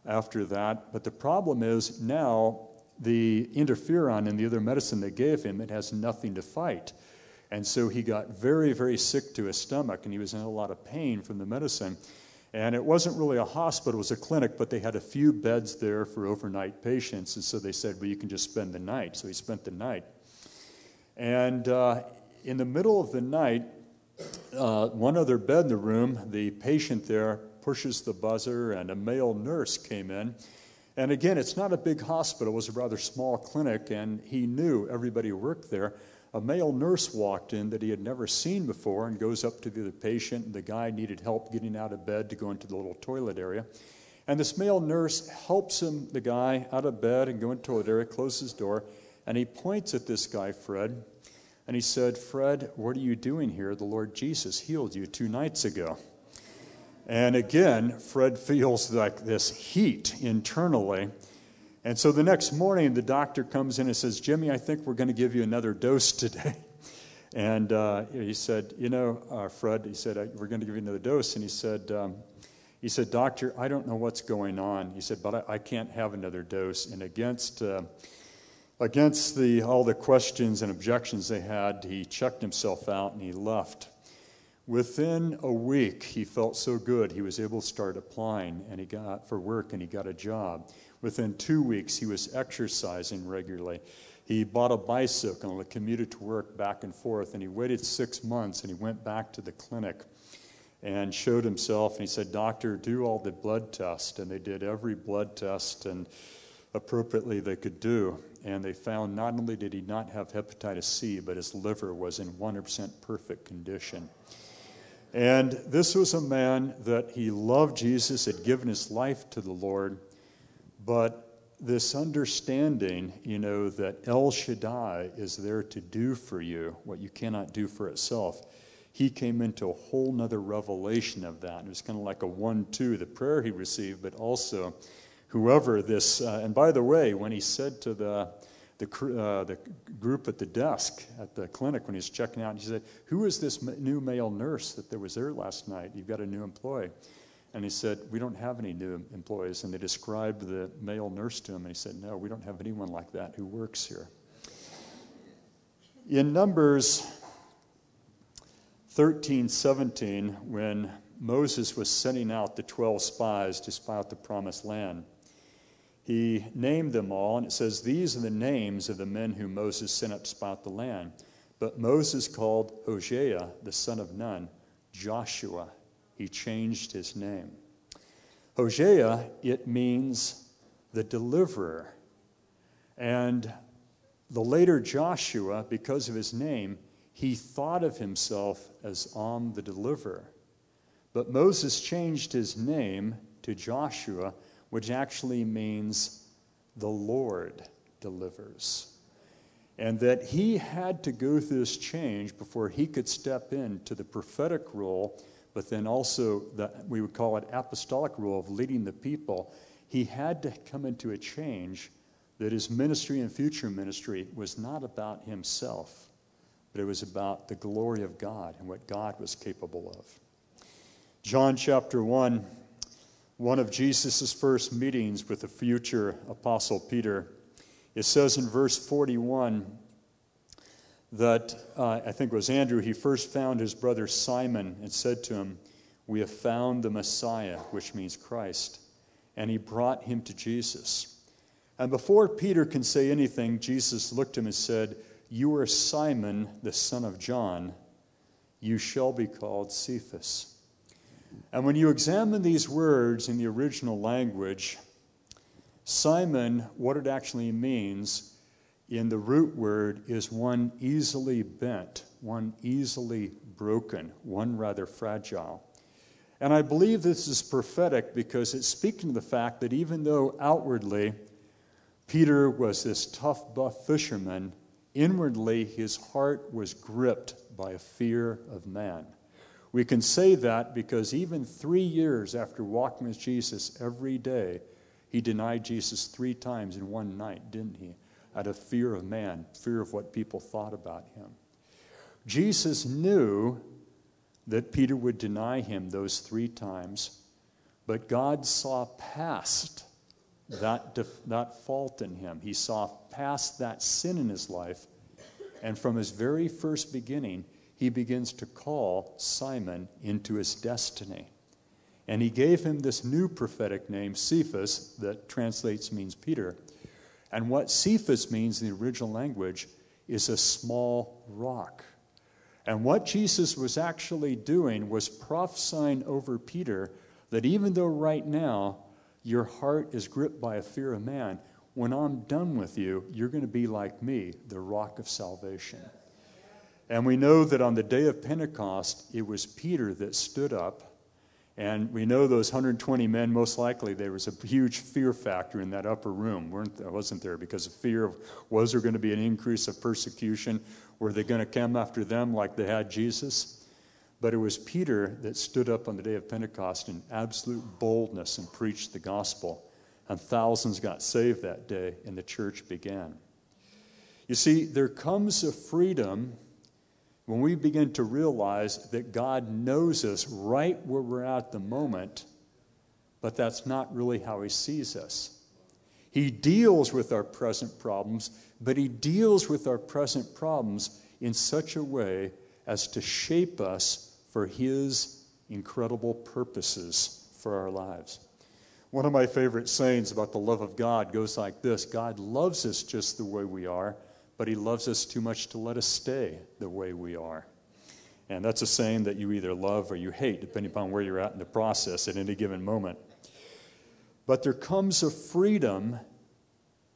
after that. But the problem is now the interferon in the other medicine they gave him, it has nothing to fight. And so he got very, very sick to his stomach, and he was in a lot of pain from the medicine. And it wasn't really a hospital, it was a clinic, but they had a few beds there for overnight patients. And so they said, well, you can just spend the night. So he spent the night. And uh, in the middle of the night, uh, one other bed in the room, the patient there pushes the buzzer, and a male nurse came in. And again, it's not a big hospital, it was a rather small clinic, and he knew everybody worked there. A male nurse walked in that he had never seen before and goes up to the patient. and The guy needed help getting out of bed to go into the little toilet area. And this male nurse helps him, the guy, out of bed and go into the toilet area, closes his door, and he points at this guy, Fred, and he said, Fred, what are you doing here? The Lord Jesus healed you two nights ago. And again, Fred feels like this heat internally. And so the next morning, the doctor comes in and says, Jimmy, I think we're going to give you another dose today. And uh, he said, You know, uh, Fred, he said, We're going to give you another dose. And he said, um, he said, Doctor, I don't know what's going on. He said, but I, I can't have another dose. And against, uh, against the, all the questions and objections they had, he checked himself out and he left. Within a week, he felt so good, he was able to start applying and he got for work and he got a job. Within two weeks, he was exercising regularly. He bought a bicycle and commuted to work back and forth, and he waited six months and he went back to the clinic and showed himself and he said, Doctor, do all the blood tests. And they did every blood test and appropriately they could do. And they found not only did he not have hepatitis C, but his liver was in 100% perfect condition. And this was a man that he loved Jesus, had given his life to the Lord, but this understanding, you know, that El Shaddai is there to do for you what you cannot do for itself. He came into a whole nother revelation of that. It was kind of like a one two, the prayer he received, but also whoever this, uh, and by the way, when he said to the the, uh, the group at the desk at the clinic when he was checking out. And He said, Who is this new male nurse that there was there last night? You've got a new employee. And he said, We don't have any new employees. And they described the male nurse to him, and he said, No, we don't have anyone like that who works here. In Numbers 13, 17, when Moses was sending out the 12 spies to spy out the promised land, he named them all, and it says, These are the names of the men whom Moses sent up to spot the land. But Moses called Hosea, the son of Nun, Joshua. He changed his name. Hosea, it means the deliverer. And the later Joshua, because of his name, he thought of himself as on the deliverer. But Moses changed his name to Joshua which actually means the Lord delivers. And that he had to go through this change before he could step into the prophetic role, but then also the, we would call it apostolic role of leading the people. He had to come into a change that his ministry and future ministry was not about himself, but it was about the glory of God and what God was capable of. John chapter 1 one of Jesus' first meetings with the future Apostle Peter. It says in verse 41 that uh, I think it was Andrew, he first found his brother Simon and said to him, We have found the Messiah, which means Christ. And he brought him to Jesus. And before Peter can say anything, Jesus looked at him and said, You are Simon, the son of John. You shall be called Cephas and when you examine these words in the original language, Simon, what it actually means in the root word is one easily bent, one easily broken, one rather fragile. And I believe this is prophetic because it's speaking to the fact that even though outwardly Peter was this tough, buff fisherman, inwardly his heart was gripped by a fear of man. We can say that because even three years after walking with Jesus every day, he denied Jesus three times in one night, didn't he? Out of fear of man, fear of what people thought about him. Jesus knew that Peter would deny him those three times, but God saw past that, def- that fault in him. He saw past that sin in his life, and from his very first beginning, he begins to call Simon into his destiny. And he gave him this new prophetic name, Cephas, that translates means Peter. And what Cephas means in the original language is a small rock. And what Jesus was actually doing was prophesying over Peter that even though right now your heart is gripped by a fear of man, when I'm done with you, you're going to be like me, the rock of salvation. And we know that on the day of Pentecost, it was Peter that stood up. And we know those 120 men, most likely, there was a huge fear factor in that upper room, weren't wasn't there? Because of fear of was there going to be an increase of persecution? Were they going to come after them like they had Jesus? But it was Peter that stood up on the day of Pentecost in absolute boldness and preached the gospel. And thousands got saved that day, and the church began. You see, there comes a freedom when we begin to realize that God knows us right where we're at the moment, but that's not really how He sees us. He deals with our present problems, but He deals with our present problems in such a way as to shape us for His incredible purposes for our lives. One of my favorite sayings about the love of God goes like this God loves us just the way we are, but He loves us too much to let us stay the way we are. And that's a saying that you either love or you hate, depending upon where you're at in the process at any given moment. But there comes a freedom,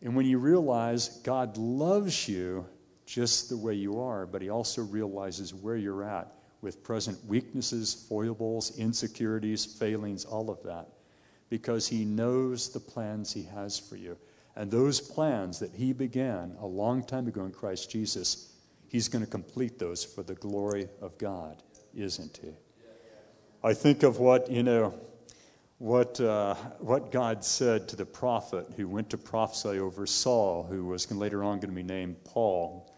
and when you realize God loves you just the way you are, but He also realizes where you're at with present weaknesses, foibles, insecurities, failings, all of that, because He knows the plans He has for you. And those plans that He began a long time ago in Christ Jesus, He's going to complete those for the glory of God, isn't He? I think of what, you know, what, uh, what God said to the prophet who went to prophesy over Saul, who was later on going to be named Paul.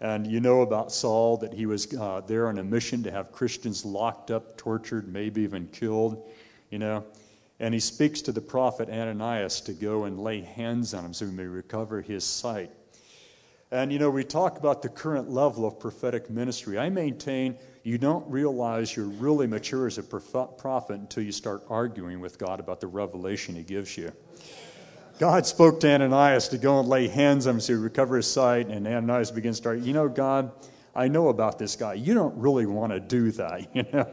And you know about Saul that he was uh, there on a mission to have Christians locked up, tortured, maybe even killed, you know. And he speaks to the prophet Ananias to go and lay hands on him so he may recover his sight. And you know, we talk about the current level of prophetic ministry. I maintain you don't realize you're really mature as a prophet until you start arguing with God about the revelation he gives you. God spoke to Ananias to go and lay hands on him so he recover his sight, and Ananias begins to start, you know, God, I know about this guy. You don't really want to do that, you know.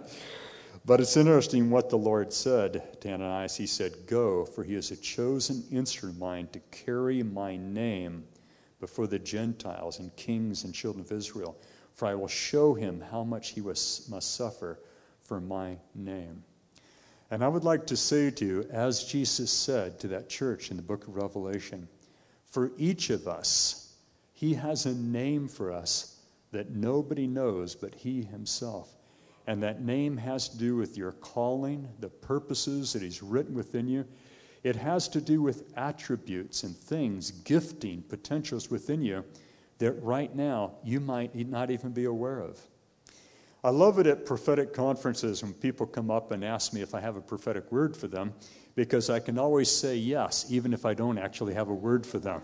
But it's interesting what the Lord said to Ananias. He said, Go, for he is a chosen instrument mine to carry my name before the Gentiles and kings and children of Israel, for I will show him how much he was, must suffer for my name. And I would like to say to you, as Jesus said to that church in the book of Revelation, for each of us, He has a name for us that nobody knows but He Himself. And that name has to do with your calling, the purposes that He's written within you. It has to do with attributes and things, gifting, potentials within you that right now you might not even be aware of. I love it at prophetic conferences when people come up and ask me if I have a prophetic word for them because I can always say yes, even if I don't actually have a word for them.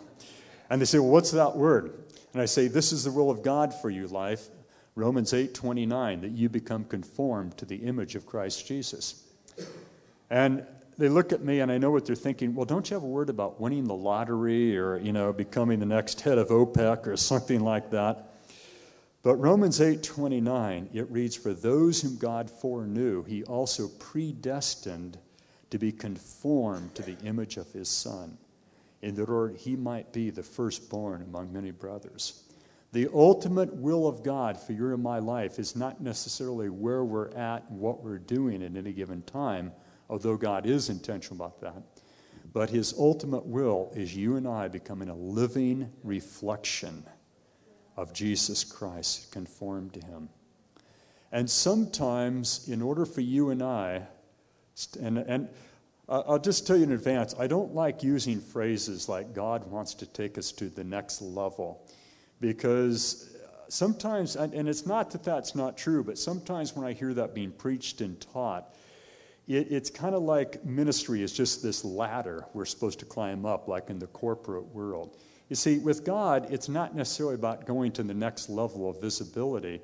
And they say, Well, what's that word? And I say, This is the will of God for you, life. Romans 8 29, that you become conformed to the image of Christ Jesus. And they look at me and I know what they're thinking. Well, don't you have a word about winning the lottery or, you know, becoming the next head of OPEC or something like that? But Romans 8:29 it reads for those whom God foreknew he also predestined to be conformed to the image of his son in order he might be the firstborn among many brothers. The ultimate will of God for your and my life is not necessarily where we're at and what we're doing at any given time, although God is intentional about that. But his ultimate will is you and I becoming a living reflection of Jesus Christ, conformed to him. And sometimes, in order for you and I, and, and I'll just tell you in advance, I don't like using phrases like God wants to take us to the next level because sometimes, and it's not that that's not true, but sometimes when I hear that being preached and taught, it, it's kind of like ministry is just this ladder we're supposed to climb up, like in the corporate world. You see, with God, it's not necessarily about going to the next level of visibility,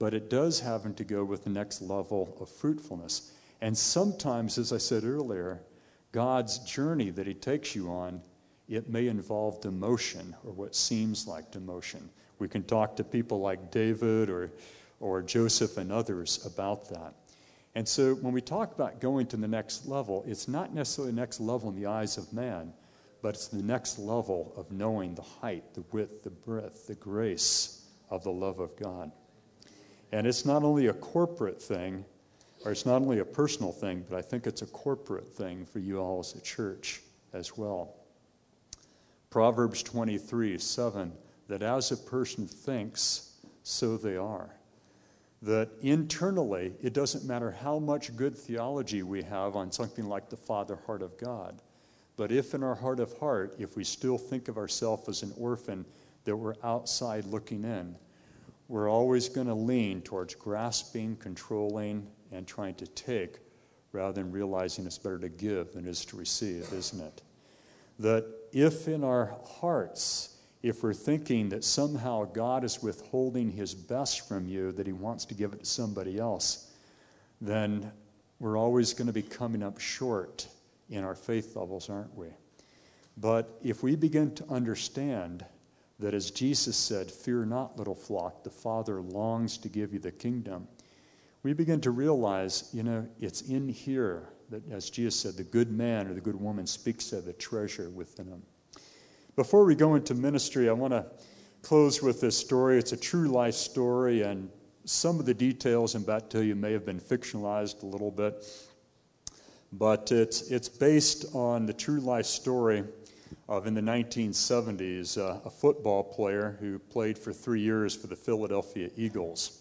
but it does have to go with the next level of fruitfulness. And sometimes, as I said earlier, God's journey that He takes you on, it may involve demotion or what seems like demotion. We can talk to people like David or, or Joseph and others about that. And so when we talk about going to the next level, it's not necessarily the next level in the eyes of man, but it's the next level of knowing the height, the width, the breadth, the grace of the love of God. And it's not only a corporate thing, or it's not only a personal thing, but I think it's a corporate thing for you all as a church as well. Proverbs 23 7, that as a person thinks, so they are. That internally, it doesn't matter how much good theology we have on something like the Father heart of God but if in our heart of heart, if we still think of ourselves as an orphan, that we're outside looking in, we're always going to lean towards grasping, controlling, and trying to take rather than realizing it's better to give than it is to receive, isn't it? That if in our hearts, if we're thinking that somehow God is withholding his best from you, that he wants to give it to somebody else, then we're always going to be coming up short in our faith levels, aren't we? But if we begin to understand that, as Jesus said, Fear not, little flock, the Father longs to give you the kingdom, we begin to realize, you know, it's in here that, as Jesus said, the good man or the good woman speaks of the treasure within him. Before we go into ministry, I want to close with this story. It's a true life story, and some of the details I'm about to tell you may have been fictionalized a little bit, but it's, it's based on the true life story of in the 1970s uh, a football player who played for three years for the Philadelphia Eagles.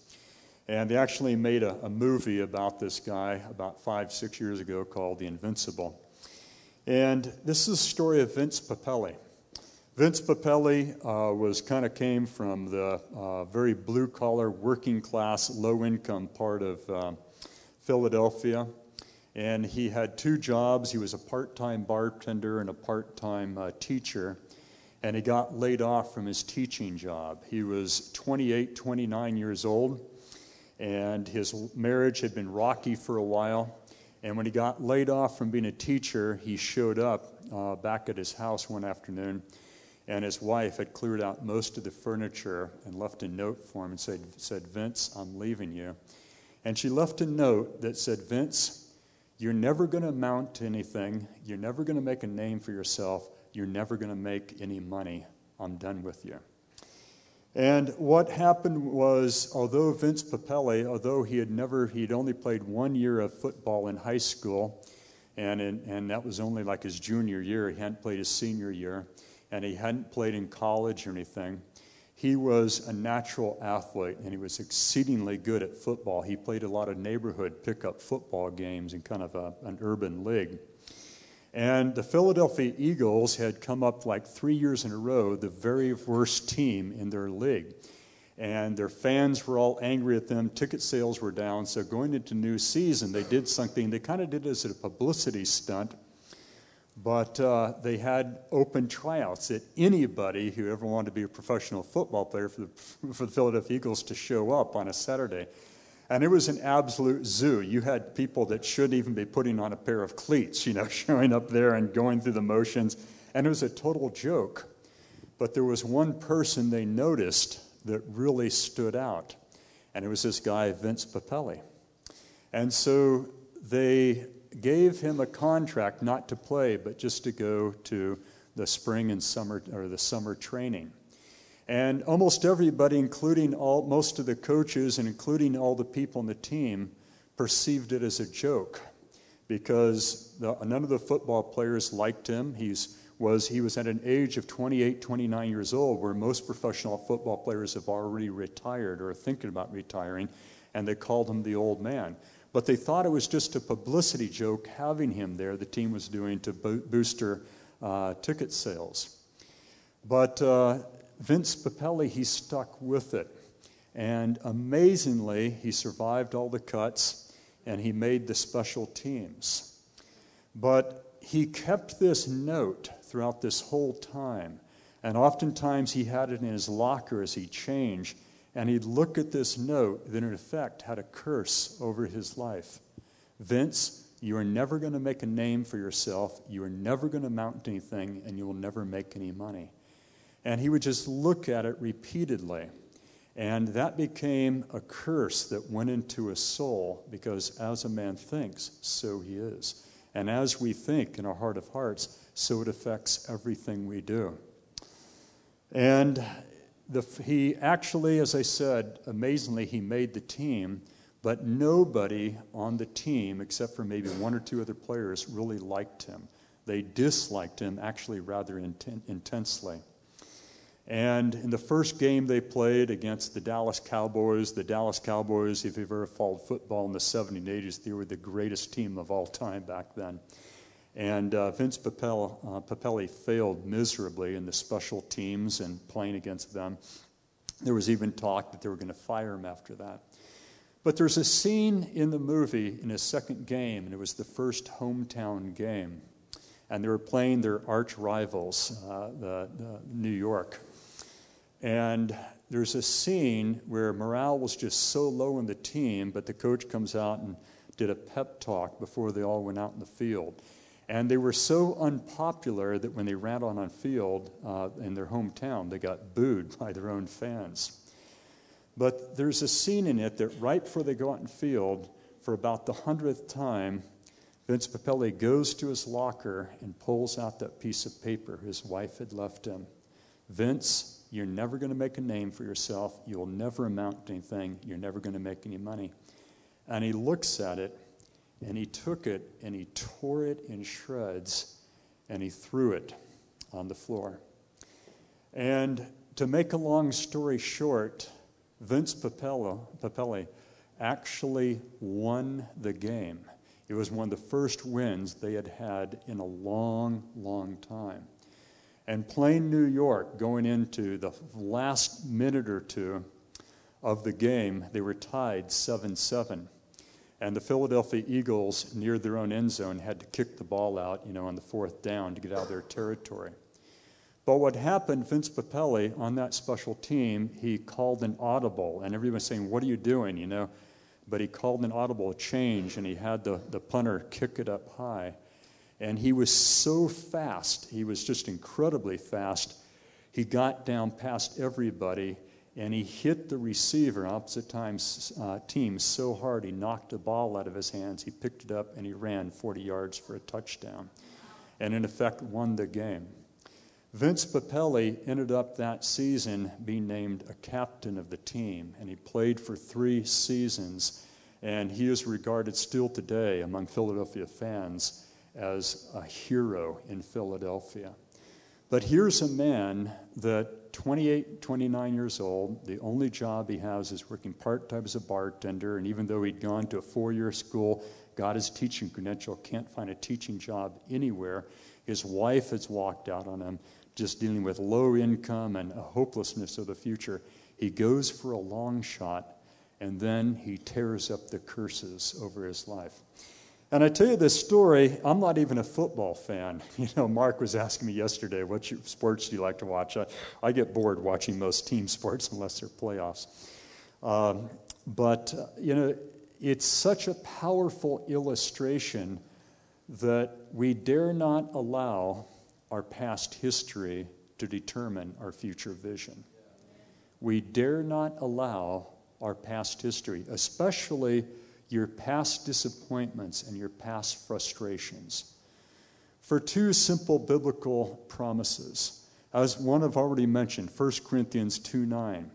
And they actually made a, a movie about this guy about five, six years ago called The Invincible. And this is a story of Vince Papale. Vince Papale uh, was kind of came from the uh, very blue collar, working class, low income part of uh, Philadelphia. And he had two jobs. He was a part time bartender and a part time uh, teacher. And he got laid off from his teaching job. He was 28, 29 years old and his marriage had been rocky for a while. And when he got laid off from being a teacher, he showed up uh, back at his house one afternoon, and his wife had cleared out most of the furniture and left a note for him and said, said Vince, I'm leaving you. And she left a note that said, Vince, you're never going to amount to anything. You're never going to make a name for yourself. You're never going to make any money. I'm done with you. And what happened was, although Vince Papale, although he had never, he'd only played one year of football in high school, and, in, and that was only like his junior year, he hadn't played his senior year, and he hadn't played in college or anything. He was a natural athlete, and he was exceedingly good at football. He played a lot of neighborhood pickup football games in kind of a, an urban league. And the Philadelphia Eagles had come up like three years in a row, the very worst team in their league. And their fans were all angry at them. Ticket sales were down. So going into new season, they did something. They kind of did it as a publicity stunt. But uh, they had open tryouts that anybody who ever wanted to be a professional football player for the, for the Philadelphia Eagles to show up on a Saturday. And it was an absolute zoo. You had people that shouldn't even be putting on a pair of cleats, you know, showing up there and going through the motions. And it was a total joke. But there was one person they noticed that really stood out. And it was this guy, Vince Papale. And so they gave him a contract not to play, but just to go to the spring and summer, or the summer training. And almost everybody, including all, most of the coaches and including all the people on the team, perceived it as a joke because the, none of the football players liked him. He's, was, he was at an age of 28, 29 years old, where most professional football players have already retired or are thinking about retiring, and they called him the old man. But they thought it was just a publicity joke having him there, the team was doing to bo- booster uh, ticket sales. But uh, Vince Papale, he stuck with it. And amazingly, he survived all the cuts and he made the special teams. But he kept this note throughout this whole time. And oftentimes he had it in his locker as he changed. And he'd look at this note that, in effect, had a curse over his life. Vince, you are never going to make a name for yourself. You are never going to mount anything, and you will never make any money. And he would just look at it repeatedly. And that became a curse that went into his soul because as a man thinks, so he is. And as we think in our heart of hearts, so it affects everything we do. And the, he actually, as I said, amazingly, he made the team, but nobody on the team, except for maybe one or two other players, really liked him. They disliked him actually rather inten- intensely. And in the first game they played against the Dallas Cowboys, the Dallas Cowboys, if you've ever followed football in the 70s and 80s, they were the greatest team of all time back then. And uh, Vince Papale, uh, Papale failed miserably in the special teams and playing against them. There was even talk that they were going to fire him after that. But there's a scene in the movie in his second game, and it was the first hometown game. And they were playing their arch rivals, uh, the, the New York. And there's a scene where morale was just so low in the team, but the coach comes out and did a pep talk before they all went out in the field. And they were so unpopular that when they ran on on field uh, in their hometown, they got booed by their own fans. But there's a scene in it that right before they go out in field, for about the hundredth time, Vince Papale goes to his locker and pulls out that piece of paper his wife had left him. Vince, you're never going to make a name for yourself. You'll never amount to anything. You're never going to make any money. And he looks at it, and he took it and he tore it in shreds and he threw it on the floor. And to make a long story short, Vince Papello, Papale actually won the game. It was one of the first wins they had had in a long, long time. And Plain New York, going into the last minute or two of the game, they were tied 7 7. And the Philadelphia Eagles, near their own end zone, had to kick the ball out, you know, on the fourth down to get out of their territory. But what happened, Vince Papale, on that special team, he called an audible, and everyone was saying, What are you doing? You know, but he called an audible change and he had the, the punter kick it up high. And he was so fast, he was just incredibly fast. He got down past everybody and he hit the receiver, opposite times, uh, team, so hard he knocked the ball out of his hands. He picked it up and he ran 40 yards for a touchdown. And in effect, won the game. Vince Papale ended up that season being named a captain of the team, and he played for three seasons. And he is regarded still today among Philadelphia fans as a hero in Philadelphia. But here's a man that 28, 29 years old, the only job he has is working part time as a bartender. And even though he'd gone to a four year school, got his teaching credential, can't find a teaching job anywhere. His wife has walked out on him just dealing with low income and a hopelessness of the future. He goes for a long shot, and then he tears up the curses over his life. And I tell you this story, I'm not even a football fan. You know, Mark was asking me yesterday, what sports do you like to watch? I, I get bored watching most team sports unless they're playoffs. Um, but, uh, you know, it's such a powerful illustration that we dare not allow our past history to determine our future vision. We dare not allow our past history, especially your past disappointments and your past frustrations, for two simple biblical promises. As one I've already mentioned, 1 Corinthians 2 9.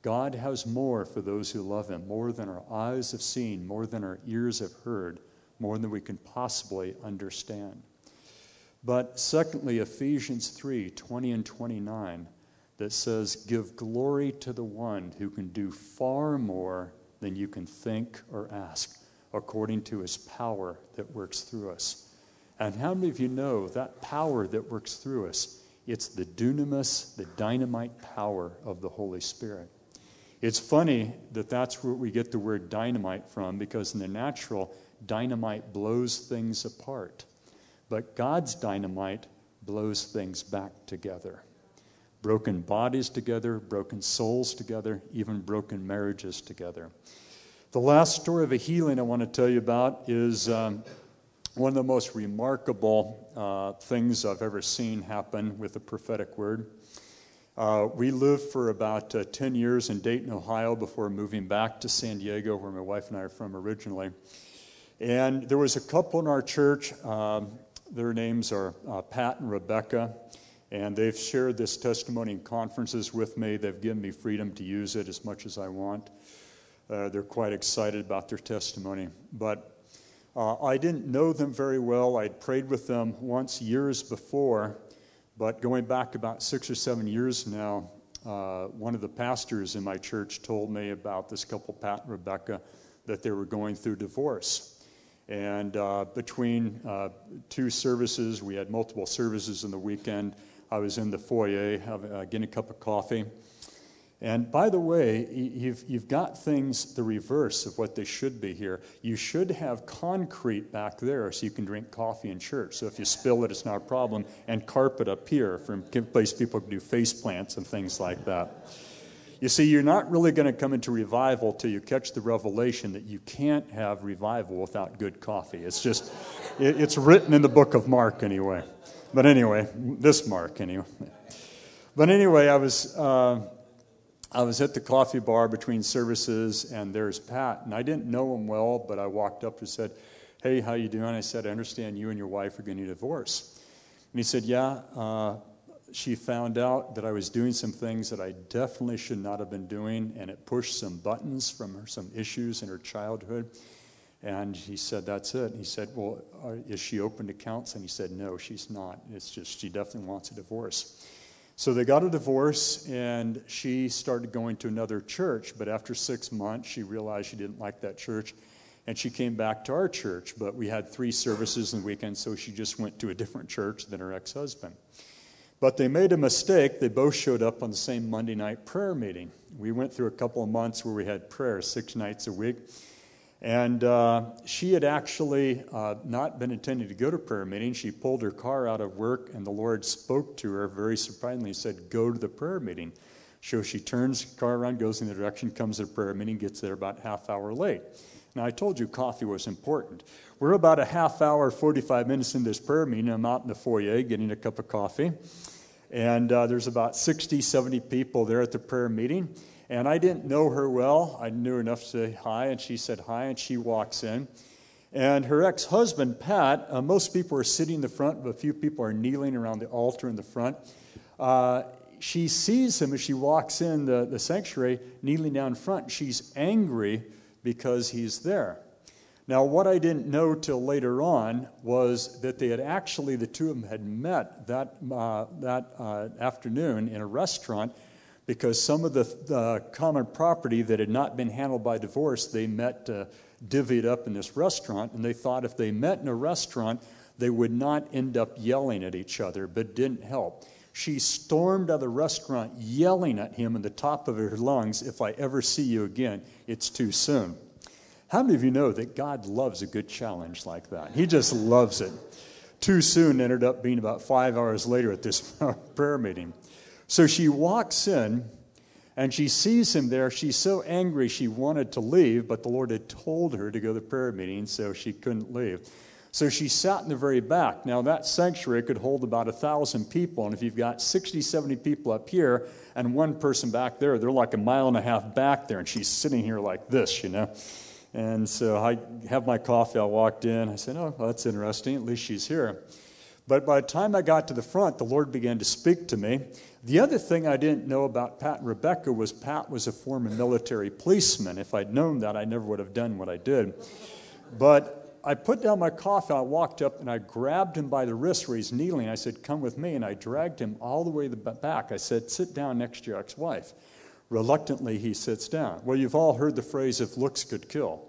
God has more for those who love Him, more than our eyes have seen, more than our ears have heard, more than we can possibly understand. But secondly, Ephesians 3 20 and 29 that says, Give glory to the one who can do far more than you can think or ask, according to his power that works through us. And how many of you know that power that works through us? It's the dunamis, the dynamite power of the Holy Spirit. It's funny that that's where we get the word dynamite from because in the natural, dynamite blows things apart. But God's dynamite blows things back together. Broken bodies together, broken souls together, even broken marriages together. The last story of a healing I want to tell you about is um, one of the most remarkable uh, things I've ever seen happen with the prophetic word. Uh, we lived for about uh, 10 years in Dayton, Ohio, before moving back to San Diego, where my wife and I are from originally. And there was a couple in our church. Um, their names are uh, Pat and Rebecca, and they've shared this testimony in conferences with me. They've given me freedom to use it as much as I want. Uh, they're quite excited about their testimony. But uh, I didn't know them very well. I'd prayed with them once years before, but going back about six or seven years now, uh, one of the pastors in my church told me about this couple, Pat and Rebecca, that they were going through divorce. And uh, between uh, two services, we had multiple services in the weekend. I was in the foyer uh, getting a cup of coffee. And by the way, you've, you've got things the reverse of what they should be here. You should have concrete back there so you can drink coffee in church. So if you spill it, it's not a problem. And carpet up here in place people do face plants and things like that. You see, you're not really going to come into revival till you catch the revelation that you can't have revival without good coffee. It's just, it, it's written in the book of Mark anyway. But anyway, this Mark anyway. But anyway, I was, uh, I was at the coffee bar between services, and there's Pat, and I didn't know him well, but I walked up and said, "Hey, how you doing?" I said, "I understand you and your wife are getting a divorce." And he said, "Yeah." Uh, she found out that I was doing some things that I definitely should not have been doing, and it pushed some buttons from her, some issues in her childhood. And he said, That's it. he said, Well, is she open to counseling? He said, No, she's not. It's just, she definitely wants a divorce. So they got a divorce, and she started going to another church. But after six months, she realized she didn't like that church, and she came back to our church. But we had three services in the weekend, so she just went to a different church than her ex husband. But they made a mistake. They both showed up on the same Monday night prayer meeting. We went through a couple of months where we had prayer six nights a week. And uh, she had actually uh, not been intending to go to prayer meeting. She pulled her car out of work, and the Lord spoke to her very surprisingly. Said, Go to the prayer meeting. So she turns the car around, goes in the direction, comes to the prayer meeting, gets there about half hour late. Now, I told you coffee was important. We're about a half hour, 45 minutes in this prayer meeting. I'm out in the foyer getting a cup of coffee. And uh, there's about 60, 70 people there at the prayer meeting. And I didn't know her well. I knew enough to say hi, and she said hi, and she walks in. And her ex husband, Pat, uh, most people are sitting in the front, but a few people are kneeling around the altar in the front. Uh, she sees him as she walks in the, the sanctuary, kneeling down front. She's angry because he's there. Now, what I didn't know till later on was that they had actually, the two of them had met that, uh, that uh, afternoon in a restaurant because some of the, the, common property that had not been handled by divorce, they met it up in this restaurant. And they thought if they met in a restaurant, they would not end up yelling at each other, but didn't help. She stormed out of the restaurant yelling at him in the top of her lungs, If I ever see you again, it's too soon. How many of you know that God loves a good challenge like that? He just loves it. Too soon ended up being about five hours later at this prayer meeting. So she walks in and she sees him there. She's so angry she wanted to leave, but the Lord had told her to go to the prayer meeting, so she couldn't leave. So she sat in the very back. Now, that sanctuary could hold about a thousand people, and if you've got 60, 70 people up here and one person back there, they're like a mile and a half back there, and she's sitting here like this, you know. And so I have my coffee. I walked in. I said, Oh, well, that's interesting. At least she's here. But by the time I got to the front, the Lord began to speak to me. The other thing I didn't know about Pat and Rebecca was Pat was a former military policeman. If I'd known that, I never would have done what I did. But I put down my coffee. I walked up and I grabbed him by the wrist where he's kneeling. I said, Come with me. And I dragged him all the way the back. I said, Sit down next to your ex wife. Reluctantly, he sits down. Well, you've all heard the phrase, if looks could kill.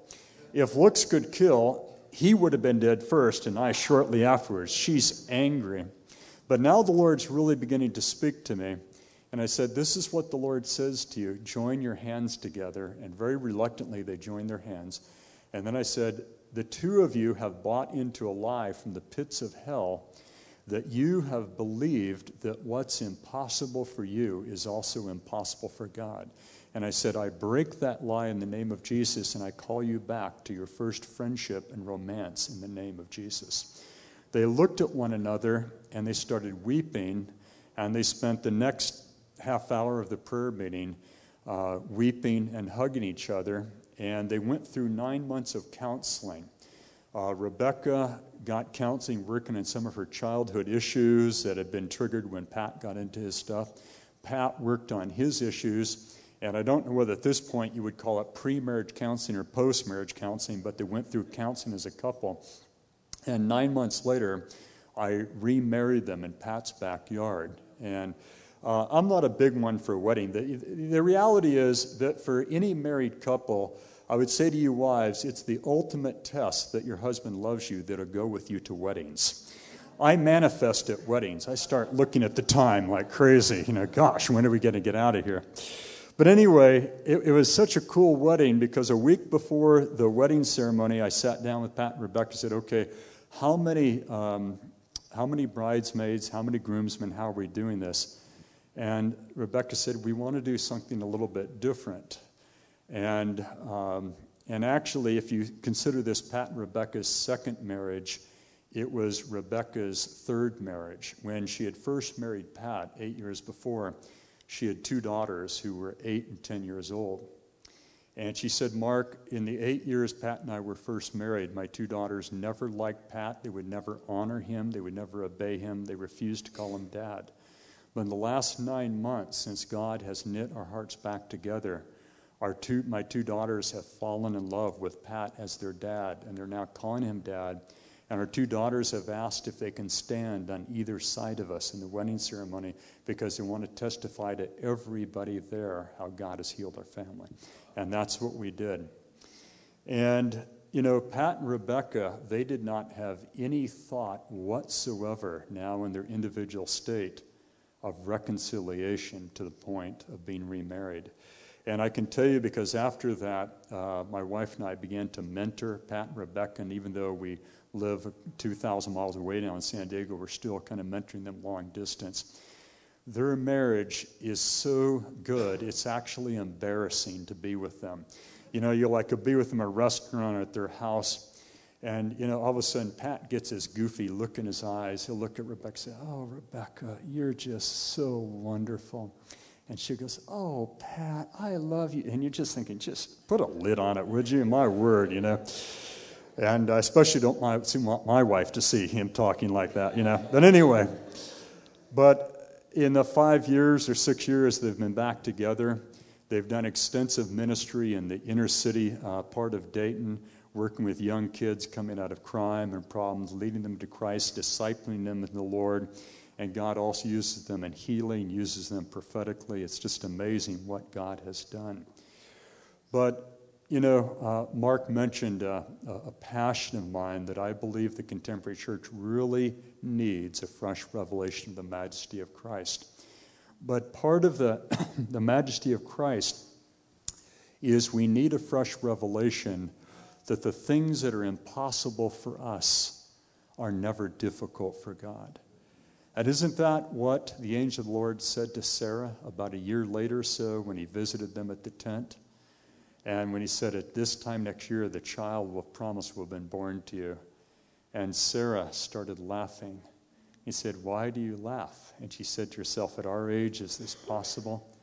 If looks could kill, he would have been dead first, and I shortly afterwards. She's angry. But now the Lord's really beginning to speak to me. And I said, This is what the Lord says to you join your hands together. And very reluctantly, they joined their hands. And then I said, The two of you have bought into a lie from the pits of hell that you have believed that what's impossible for you is also impossible for God. And I said, I break that lie in the name of Jesus, and I call you back to your first friendship and romance in the name of Jesus. They looked at one another and they started weeping, and they spent the next half hour of the prayer meeting uh, weeping and hugging each other. And they went through nine months of counseling. Uh, Rebecca got counseling working on some of her childhood issues that had been triggered when Pat got into his stuff. Pat worked on his issues. And I don't know whether at this point you would call it pre marriage counseling or post marriage counseling, but they went through counseling as a couple. And nine months later, I remarried them in Pat's backyard. And uh, I'm not a big one for a wedding. The, the reality is that for any married couple, I would say to you, wives, it's the ultimate test that your husband loves you that'll go with you to weddings. I manifest at weddings. I start looking at the time like crazy. You know, gosh, when are we going to get out of here? But anyway, it, it, was such a cool wedding because a week before the wedding ceremony, I sat down with Pat and Rebecca and said, okay, how many, um, how many bridesmaids, how many groomsmen, how are we doing this? And Rebecca said, We want to do something a little bit different. And, um, and actually, if you consider this Pat and Rebecca's second marriage, it was Rebecca's third marriage. When she had first married Pat eight years before, she had two daughters who were eight and 10 years old. And she said, Mark, in the eight years Pat and I were first married, my two daughters never liked Pat. They would never honor him. They would never obey him. They refused to call him dad. But in the last nine months, since God has knit our hearts back together, our two, my two daughters have fallen in love with Pat as their dad, and they're now calling him dad. And our two daughters have asked if they can stand on either side of us in the wedding ceremony because they want to testify to everybody there how God has healed our family. And that's what we did. And, you know, Pat and Rebecca, they did not have any thought whatsoever now in their individual state of reconciliation to the point of being remarried. And I can tell you because after that, uh, my wife and I began to mentor Pat and Rebecca, and even though we live 2,000 miles away now in San Diego. We're still kind of mentoring them long distance. Their marriage is so good, it's actually embarrassing to be with them. You know, you'll like be with them at a restaurant or at their house, and, you know, all of a sudden Pat gets his goofy look in his eyes. He'll look at Rebecca and say, Oh, Rebecca, you're just so wonderful. And she goes, Oh, Pat, I love you. And you're just thinking, just put a lid on it, would you? My word, you know. And I especially don't want my wife to see him talking like that, you know. But anyway, but in the five years or six years they've been back together, they've done extensive ministry in the inner city uh, part of Dayton, working with young kids coming out of crime and problems, leading them to Christ, discipling them in the Lord. And God also uses them in healing, uses them prophetically. It's just amazing what God has done. But you know, uh, Mark mentioned uh, a passion of mine that I believe the contemporary church really needs a fresh revelation of the majesty of Christ. But part of the, the majesty of Christ is we need a fresh revelation that the things that are impossible for us are never difficult for God. And isn't that what the angel of the Lord said to Sarah about a year later or so when he visited them at the tent? And when he said, At this time next year, the child will promise will have been born to you. And Sarah started laughing. He said, Why do you laugh? And she said to herself, At our age, is this possible?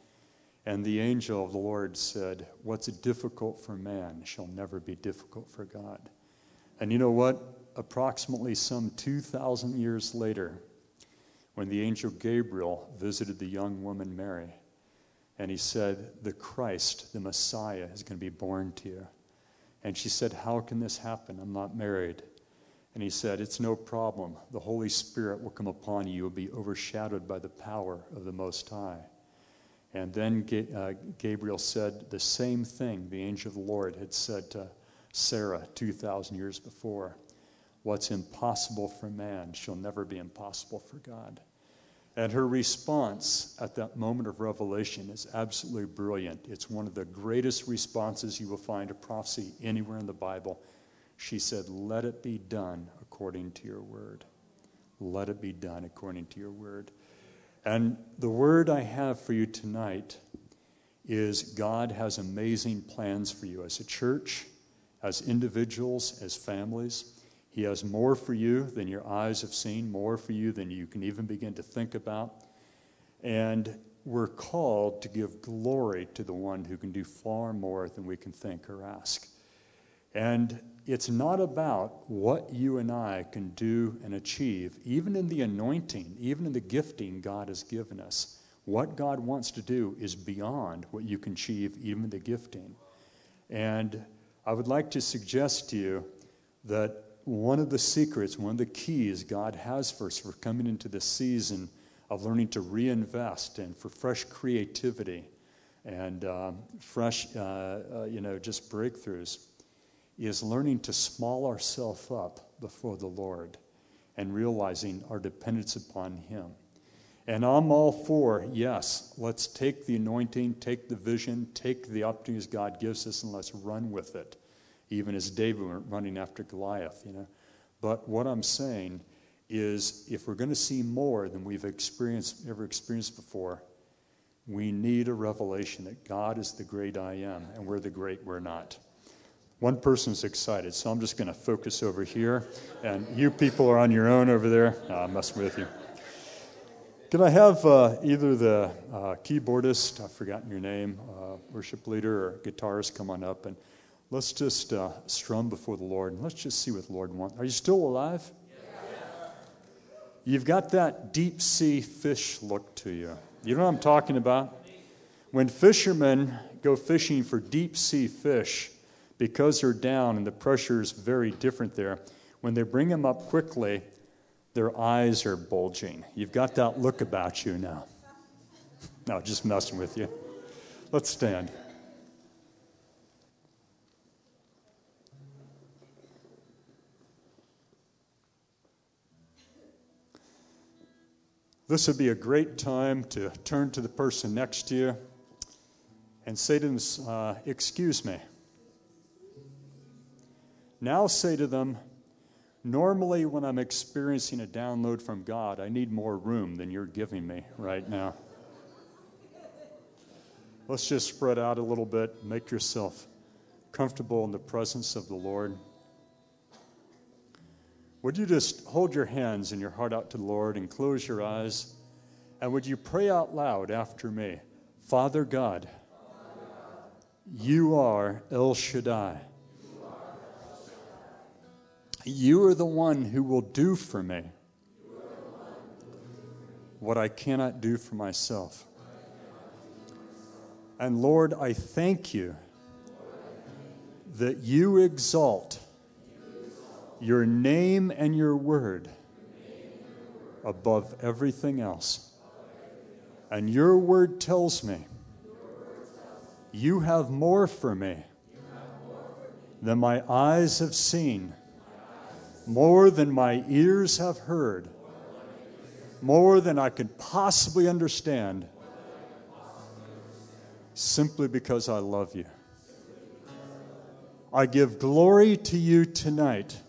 And the angel of the Lord said, What's difficult for man shall never be difficult for God. And you know what? Approximately some 2,000 years later, when the angel Gabriel visited the young woman Mary, and he said, The Christ, the Messiah, is going to be born to you. And she said, How can this happen? I'm not married. And he said, It's no problem. The Holy Spirit will come upon you. You'll be overshadowed by the power of the Most High. And then uh, Gabriel said the same thing the angel of the Lord had said to Sarah 2,000 years before. What's impossible for man shall never be impossible for God. And her response at that moment of revelation is absolutely brilliant. It's one of the greatest responses you will find to prophecy anywhere in the Bible. She said, Let it be done according to your word. Let it be done according to your word. And the word I have for you tonight is God has amazing plans for you as a church, as individuals, as families. He has more for you than your eyes have seen, more for you than you can even begin to think about. And we're called to give glory to the one who can do far more than we can think or ask. And it's not about what you and I can do and achieve, even in the anointing, even in the gifting God has given us. What God wants to do is beyond what you can achieve, even the gifting. And I would like to suggest to you that one of the secrets, one of the keys God has for us for coming into this season of learning to reinvest and for fresh creativity and um, fresh, uh, uh, you know, just breakthroughs is learning to small ourselves up before the Lord and realizing our dependence upon Him. And I'm all for, yes, let's take the anointing, take the vision, take the opportunities God gives us, and let's run with it even as David running after Goliath, you know. But what I'm saying is if we're going to see more than we've experienced ever experienced before, We need a revelation that God is the great I am, and we're the great we're not. One person's excited, so I'm just going to focus over here, and you people are on your own over there. No, I'm messing with you. Can I have uh, either the uh, keyboardist, I've forgotten your name, uh, worship leader, or guitarist come on up and let's just uh, strum before the Lord and let's just see what the Lord wants. Are you still alive? Yeah. You've got that deep sea fish look to you. You know what I'm talking about? When fishermen go fishing for deep sea fish, because they're down and the pressure is very different there, when they bring them up quickly, their eyes are bulging. You've got that look about you now. No, just messing with you. Let's stand. This would be a great time to turn to the person next to you and say to them, uh, Excuse me. Now say to them, Normally, when I'm experiencing a download from God, I need more room than you're giving me right now. Let's just spread out a little bit, make yourself comfortable in the presence of the Lord. Would you just hold your hands and your heart out to the Lord and close your eyes? And would you pray out loud after me? Father God, you are El Shaddai. You are the one who will do for me what I cannot do for myself. And Lord, I thank you that you exalt your name and your word above everything else. And your word tells me you have more for me than my eyes have seen more than my ears have heard, more than I could possibly understand, simply because I love you. I give glory to you tonight,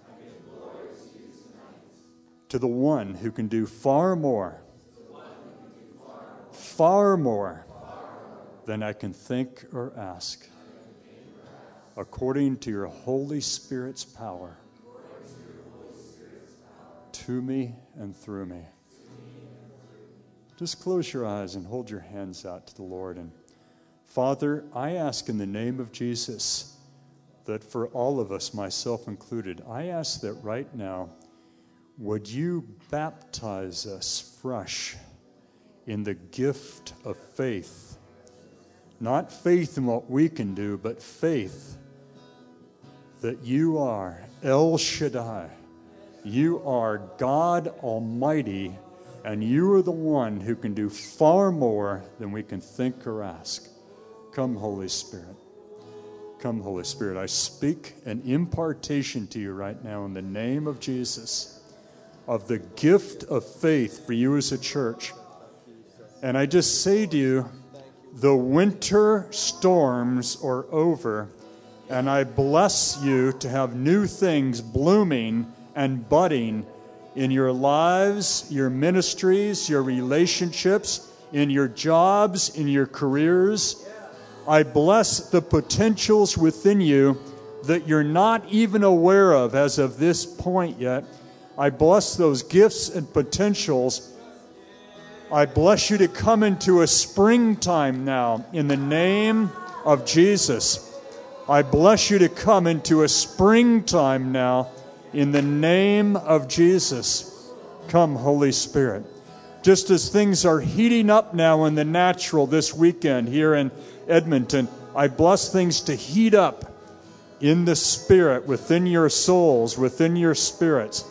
to the one who can do far more, far more than I can think or ask, according to your Holy Spirit's power to me and through me. Just close your eyes and hold your hands out to the Lord. And Father, I ask in the name of Jesus that for all of us, myself included, I ask that right now, would you baptize us fresh in the gift of faith? Not faith in what we can do, but faith that you are El Shaddai you are God Almighty, and you are the one who can do far more than we can think or ask. Come, Holy Spirit. Come, Holy Spirit. I speak an impartation to you right now in the name of Jesus of the gift of faith for you as a church. And I just say to you, the winter storms are over, and I bless you to have new things blooming and budding in your lives, your ministries, your relationships, in your jobs, in your careers. I bless the potentials within you that you're not even aware of as of this point yet. I bless those gifts and potentials. I bless you to come into a springtime now in the name of Jesus. I bless you to come into a springtime now in the name of Jesus, come, Holy Spirit. Just as things are heating up now in the natural this weekend here in Edmonton, I bless things to heat up in the Spirit, within your souls, within your spirits.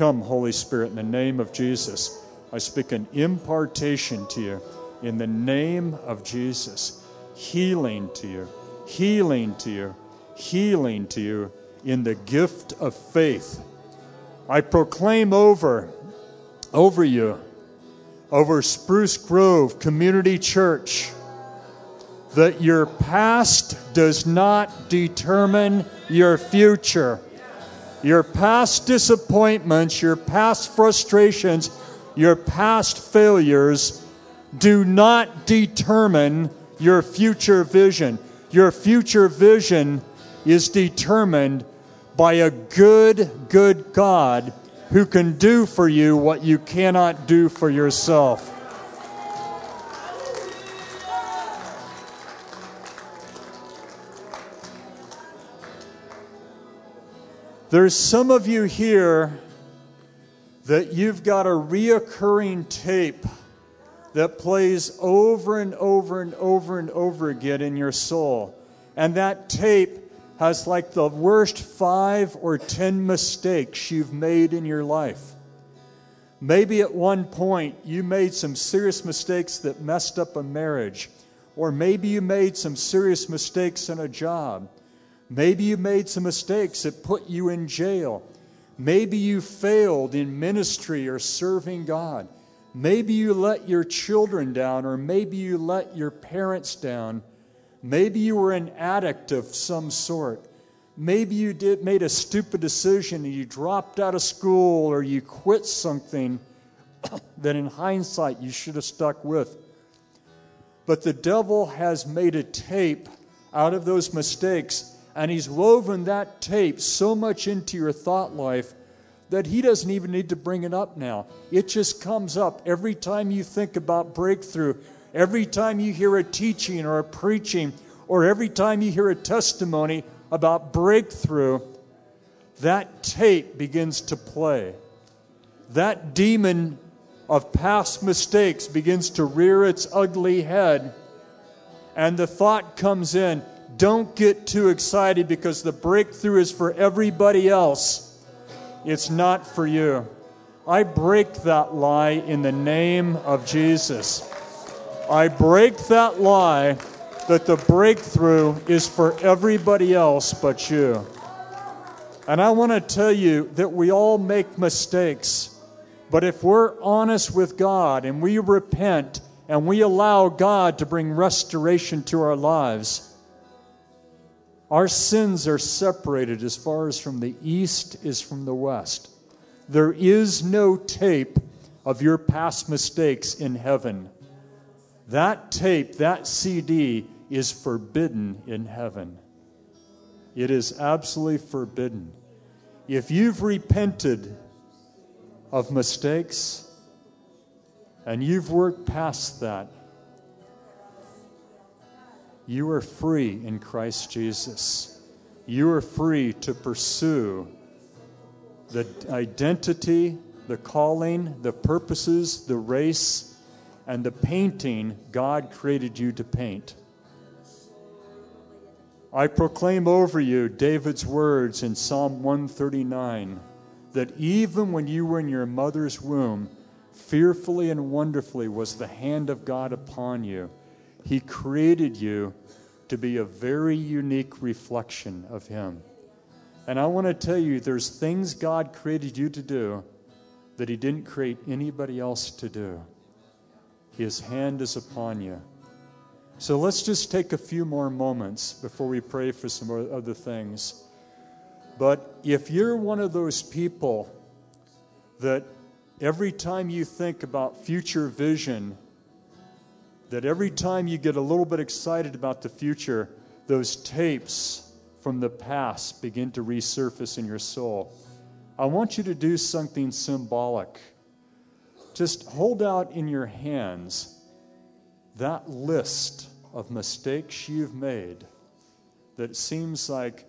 Come, Holy Spirit, in the name of Jesus. I speak an impartation to you in the name of Jesus. Healing to you, healing to you, healing to you in the gift of faith. I proclaim over, over you, over Spruce Grove Community Church, that your past does not determine your future. Your past disappointments, your past frustrations, your past failures do not determine your future vision. Your future vision is determined by a good, good God who can do for you what you cannot do for yourself. There's some of you here that you've got a reoccurring tape that plays over and over and over and over again in your soul. And that tape has like the worst five or ten mistakes you've made in your life. Maybe at one point you made some serious mistakes that messed up a marriage, or maybe you made some serious mistakes in a job. Maybe you made some mistakes that put you in jail. Maybe you failed in ministry or serving God. Maybe you let your children down, or maybe you let your parents down. Maybe you were an addict of some sort. Maybe you did, made a stupid decision and you dropped out of school or you quit something that in hindsight you should have stuck with. But the devil has made a tape out of those mistakes and he's woven that tape so much into your thought life that he doesn't even need to bring it up now. It just comes up every time you think about breakthrough, every time you hear a teaching or a preaching, or every time you hear a testimony about breakthrough, that tape begins to play. That demon of past mistakes begins to rear its ugly head, and the thought comes in don't get too excited because the breakthrough is for everybody else. It's not for you. I break that lie in the name of Jesus. I break that lie that the breakthrough is for everybody else but you. And I want to tell you that we all make mistakes. But if we're honest with God and we repent and we allow God to bring restoration to our lives, our sins are separated as far as from the east is from the west. There is no tape of your past mistakes in heaven. That tape, that CD, is forbidden in heaven. It is absolutely forbidden. If you've repented of mistakes and you've worked past that, you are free in Christ Jesus. You are free to pursue the identity, the calling, the purposes, the race, and the painting God created you to paint. I proclaim over you David's words in Psalm 139 that even when you were in your mother's womb, fearfully and wonderfully was the hand of God upon you. He created you to be a very unique reflection of Him. And I want to tell you, there's things God created you to do that He didn't create anybody else to do. His hand is upon you. So let's just take a few more moments before we pray for some other things. But if you're one of those people that every time you think about future vision, that every time you get a little bit excited about the future, those tapes from the past begin to resurface in your soul. I want you to do something symbolic. Just hold out in your hands that list of mistakes you've made that seems like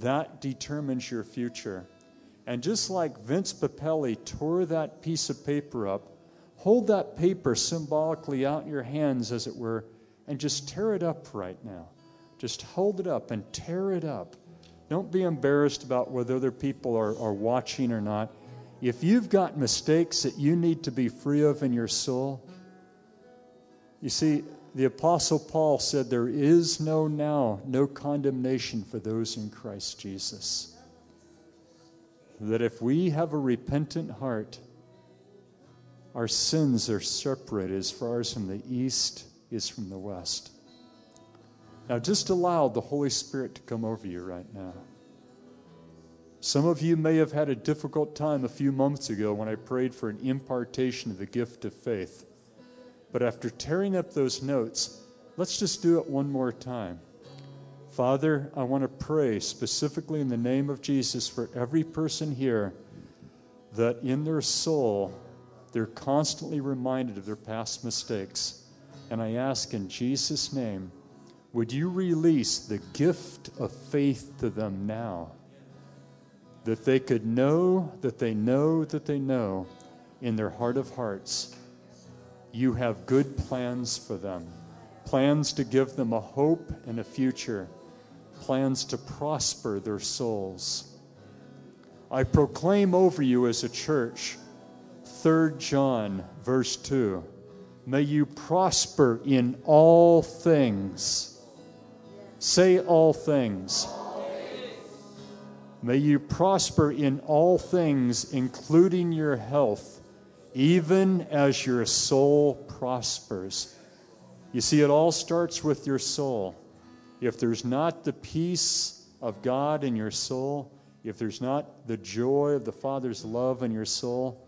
that determines your future. And just like Vince Papelli tore that piece of paper up, Hold that paper symbolically out in your hands, as it were, and just tear it up right now. Just hold it up and tear it up. Don't be embarrassed about whether other people are, are watching or not. If you've got mistakes that you need to be free of in your soul, you see, the Apostle Paul said, There is no now, no condemnation for those in Christ Jesus. That if we have a repentant heart, our sins are separate as far as from the east is from the west. Now, just allow the Holy Spirit to come over you right now. Some of you may have had a difficult time a few months ago when I prayed for an impartation of the gift of faith. But after tearing up those notes, let's just do it one more time. Father, I want to pray specifically in the name of Jesus for every person here that in their soul they're constantly reminded of their past mistakes. And I ask in Jesus' name, would you release the gift of faith to them now? That they could know that they know that they know in their heart of hearts, you have good plans for them. Plans to give them a hope and a future. Plans to prosper their souls. I proclaim over you as a church, 3 John, verse 2 May you prosper in all things. Say all things. May you prosper in all things, including your health, even as your soul prospers. You see, it all starts with your soul. If there's not the peace of God in your soul, if there's not the joy of the Father's love in your soul,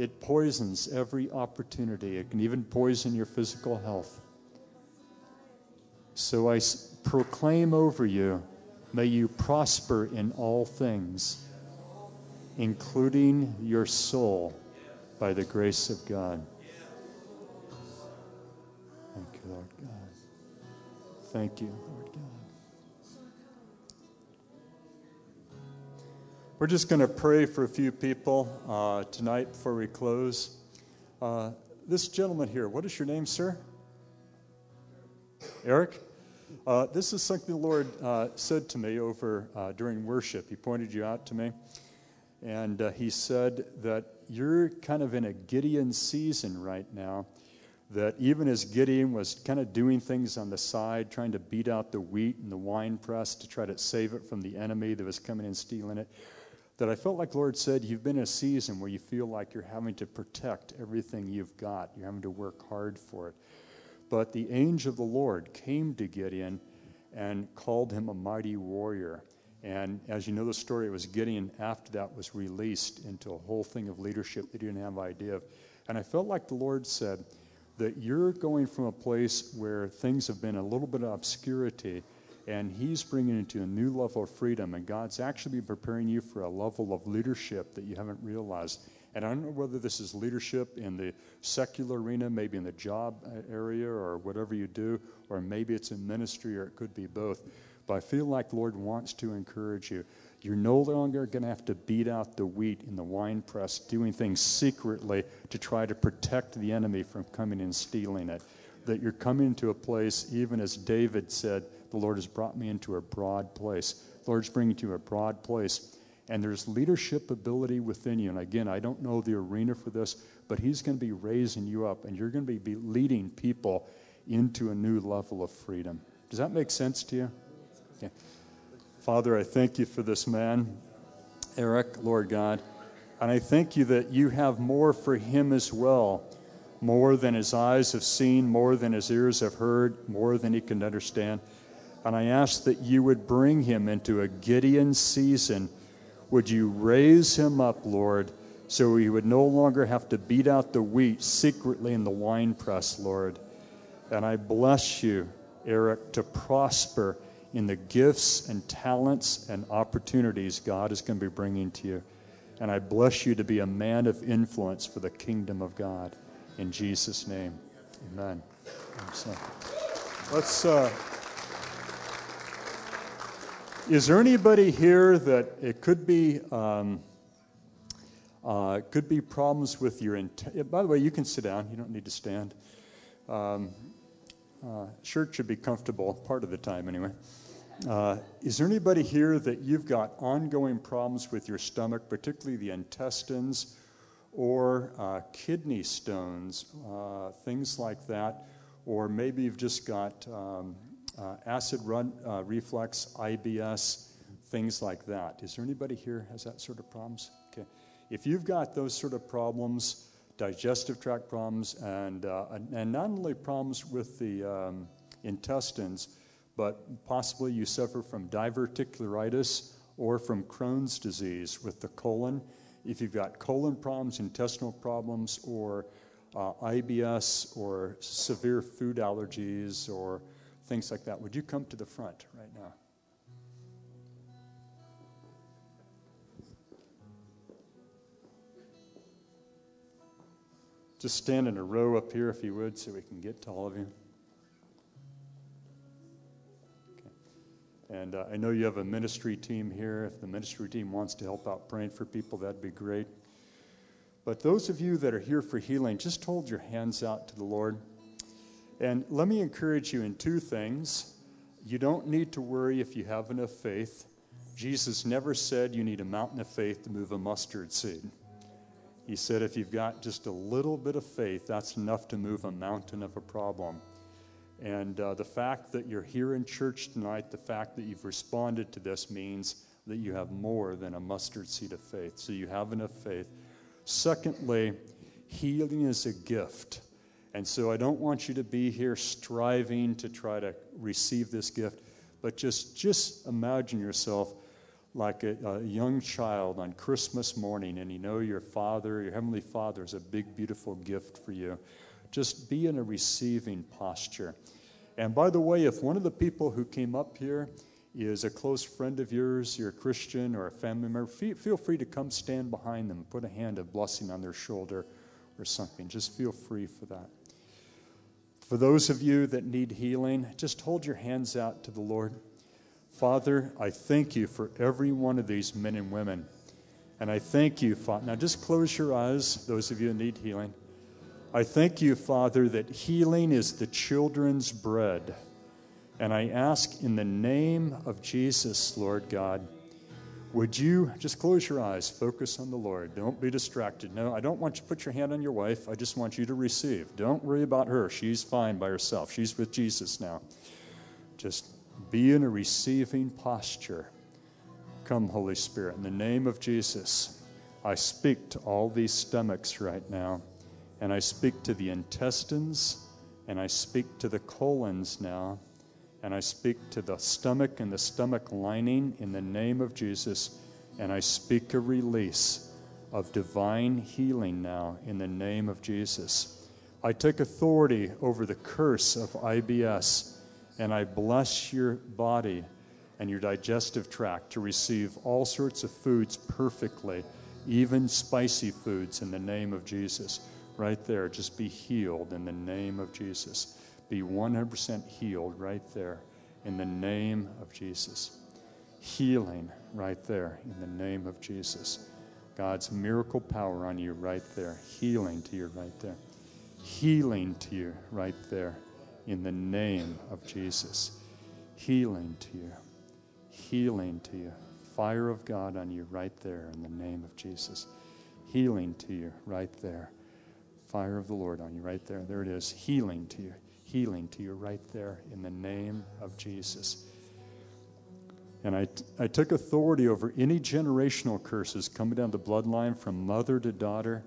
it poisons every opportunity. It can even poison your physical health. So I proclaim over you may you prosper in all things, including your soul, by the grace of God. Thank you, Lord God. Thank you. We're just going to pray for a few people uh, tonight before we close. Uh, this gentleman here, what is your name, sir? Eric? Uh, this is something the Lord uh, said to me over uh, during worship. He pointed you out to me. And uh, he said that you're kind of in a Gideon season right now. That even as Gideon was kind of doing things on the side, trying to beat out the wheat and the wine press to try to save it from the enemy that was coming and stealing it, that I felt like Lord said, You've been in a season where you feel like you're having to protect everything you've got. You're having to work hard for it. But the angel of the Lord came to Gideon and called him a mighty warrior. And as you know the story, it was Gideon after that was released into a whole thing of leadership that he didn't have idea of. And I felt like the Lord said that you're going from a place where things have been a little bit of obscurity and He's bringing you to a new level of freedom. And God's actually preparing you for a level of leadership that you haven't realized. And I don't know whether this is leadership in the secular arena, maybe in the job uh, area or whatever you do, or maybe it's in ministry or it could be both. But I feel like Lord wants to encourage you. You're no longer going to have to beat out the wheat in the wine press, doing things secretly to try to protect the enemy from coming and stealing it. That you're coming to a place, even as David said, the Lord has brought me into a broad place. The Lord's bringing you to a broad place. And there's leadership ability within you. And again, I don't know the arena for this, but He's going to be raising you up, and you're going to be leading people into a new level of freedom. Does that make sense to you? Father, I thank you for this man, Eric, Lord God. And I thank you that you have more for him as well more than his eyes have seen, more than his ears have heard, more than he can understand. And I ask that you would bring him into a Gideon season. Would you raise him up, Lord, so he would no longer have to beat out the wheat secretly in the wine press, Lord. And I bless you, Eric, to prosper in the gifts and talents and opportunities God is going to be bringing to you. And I bless you to be a man of influence for the kingdom of God. In Jesus' name, amen. Let's. Uh, is there anybody here that it could be um, uh, could be problems with your int- by the way you can sit down. You don't need to stand. Um, uh, shirt should be comfortable part of the time anyway. Uh, is there anybody here that you've got ongoing problems with your stomach particularly the intestines or uh, kidney stones uh, things like that? Or maybe you've just got um, uh, acid run, uh, reflux, IBS, things like that. Is there anybody here has that sort of problems? Okay. If you've got those sort of problems, digestive tract problems, and, uh, and not only problems with the um, intestines, but possibly you suffer from diverticularitis or from Crohn's disease with the colon. If you've got colon problems, intestinal problems, or uh, IBS or severe food allergies or things like that, would you come to the front right now? Just stand in a row up here if you would so we can get to all of you. And uh, I know you have a ministry team here. If the ministry team wants to help out praying for people, that'd be great. But those of you that are here for healing, just hold your hands out to the Lord. And let me encourage you in two things. You don't need to worry if you have enough faith. Jesus never said you need a mountain of faith to move a mustard seed. He said if you've got just a little bit of faith, that's enough to move a mountain of a problem. And uh, the fact that you're here in church tonight, the fact that you've responded to this means that you have more than a mustard seed of faith. So you have enough faith. Secondly, healing is a gift. And so I don't want you to be here striving to try to receive this gift, but just, just imagine yourself like a, a, young child on Christmas morning, and you know your Father, your Heavenly Father, is a big, beautiful gift for you. Just be in a receiving posture. And by the way, if one of the people who came up here is a close friend of yours, you're a Christian or a family member, feel free to come stand behind them, put a hand of blessing on their shoulder or something. Just feel free for that. For those of you that need healing, just hold your hands out to the Lord. Father, I thank you for every one of these men and women. And I thank you, Father. Now just close your eyes, those of you who need healing. I thank you, Father, that healing is the children's bread. And I ask in the name of Jesus, Lord God, would you just close your eyes, focus on the Lord. Don't be distracted. No, I don't want you to put your hand on your wife. I just want you to receive. Don't worry about her. She's fine by herself. She's with Jesus now. Just be in a receiving posture. Come, Holy Spirit. In the name of Jesus, I speak to all these stomachs right now, and I speak to the intestines, and I speak to the colons now, and I speak to the stomach and the stomach lining in the name of Jesus, and I speak a release of divine healing now in the name of Jesus. I take authority over the curse of IBS and I bless your body and your digestive tract to receive all sorts of foods perfectly, even spicy foods in the name of Jesus. Right there, just be healed in the name of Jesus. Be 100% healed right there in the name of Jesus. Healing right there in the name of Jesus. God's miracle power on you right there. Healing to you right there. Healing to you right there in the name of Jesus. Healing to you. Healing to you. Fire of God on you right there in the name of Jesus. Healing to you right there. Fire of the Lord on you right there. There it is. Healing to you. Healing to you right there in the name of Jesus. And I, I took authority over any generational curses coming down the bloodline from mother to daughter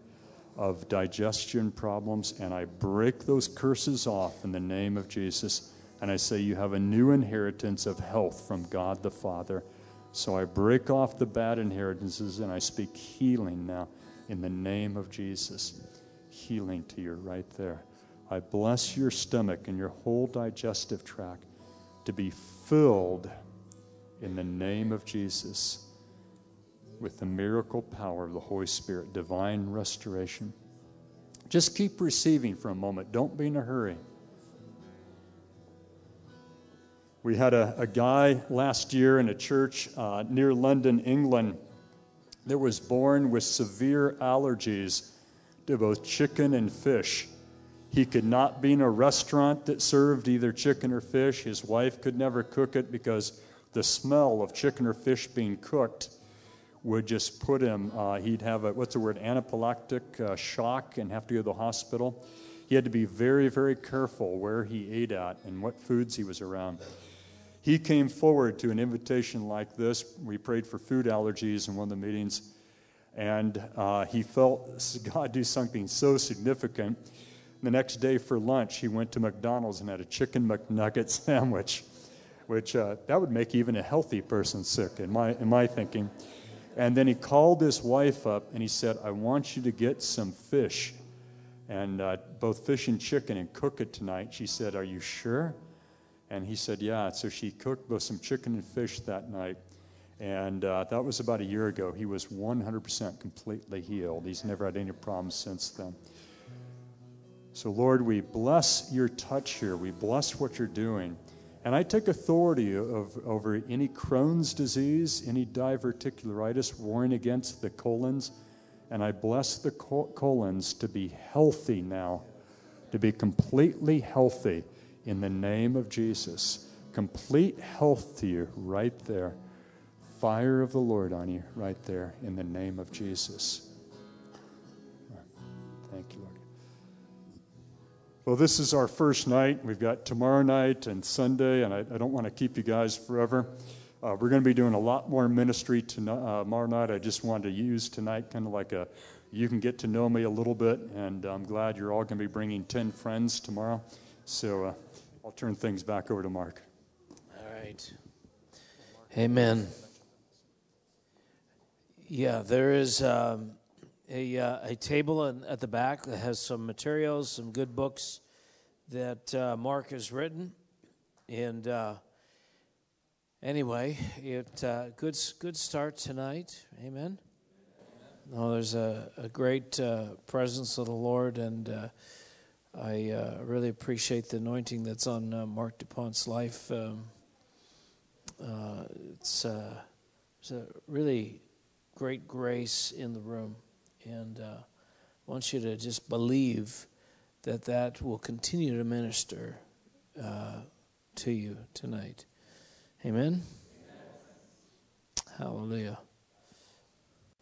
of digestion problems, and I break those curses off in the name of Jesus. And I say, You have a new inheritance of health from God the Father. So I break off the bad inheritances and I speak healing now in the name of Jesus. Healing to you right there. I bless your stomach and your whole digestive tract to be filled in the name of Jesus with the miracle power of the Holy Spirit, divine restoration. Just keep receiving for a moment. Don't be in a hurry. We had a, a guy last year in a church uh, near London, England, that was born with severe allergies to both chicken and fish. He could not be in a restaurant that served either chicken or fish. His wife could never cook it because the smell of chicken or fish being cooked would just put him, uh, he'd have a, what's the word, anaphylactic uh, shock and have to go to the hospital. He had to be very, very careful where he ate at and what foods he was around. He came forward to an invitation like this. We prayed for food allergies in one of the meetings, and uh, he felt God do something so significant. The next day for lunch, he went to McDonald's and had a chicken McNugget sandwich, which uh, that would make even a healthy person sick, in my, in my thinking. And then he called his wife up and he said, I want you to get some fish and uh, both fish and chicken and cook it tonight. She said, Are you sure? And he said, Yeah. So she cooked both some chicken and fish that night. And uh, that was about a year ago. He was 100% completely healed. He's never had any problems since then. So, Lord, we bless your touch here. We bless what you're doing. And I take authority of, over any Crohn's disease, any diverticularitis, warring against the colons. And I bless the colons to be healthy now, to be completely healthy in the name of Jesus. Complete health to you right there. Fire of the Lord on you right there in the name of Jesus. Well, this is our first night. We've got tomorrow night and Sunday, and I, I don't want to keep you guys forever. Uh, we're going to be doing a lot more ministry tonight, uh, tomorrow night. I just wanted to use tonight kind of like a you can get to know me a little bit, and I'm glad you're all going to be bringing 10 friends tomorrow. So uh, I'll turn things back over to Marc. All right. Amen. Yeah, there is. Um, a, uh, a table in, at the back that has some materials, some good books that uh, Marc has written. And uh, anyway, it uh, good good start tonight. Amen. Oh, there's a, a great uh, presence of the Lord, and uh, I really appreciate the anointing that's on Marc Dupont's life. Um, it's, it's a really great grace in the room. And uh, I want you to just believe that that will continue to minister uh, to you tonight. Amen? Amen. Hallelujah.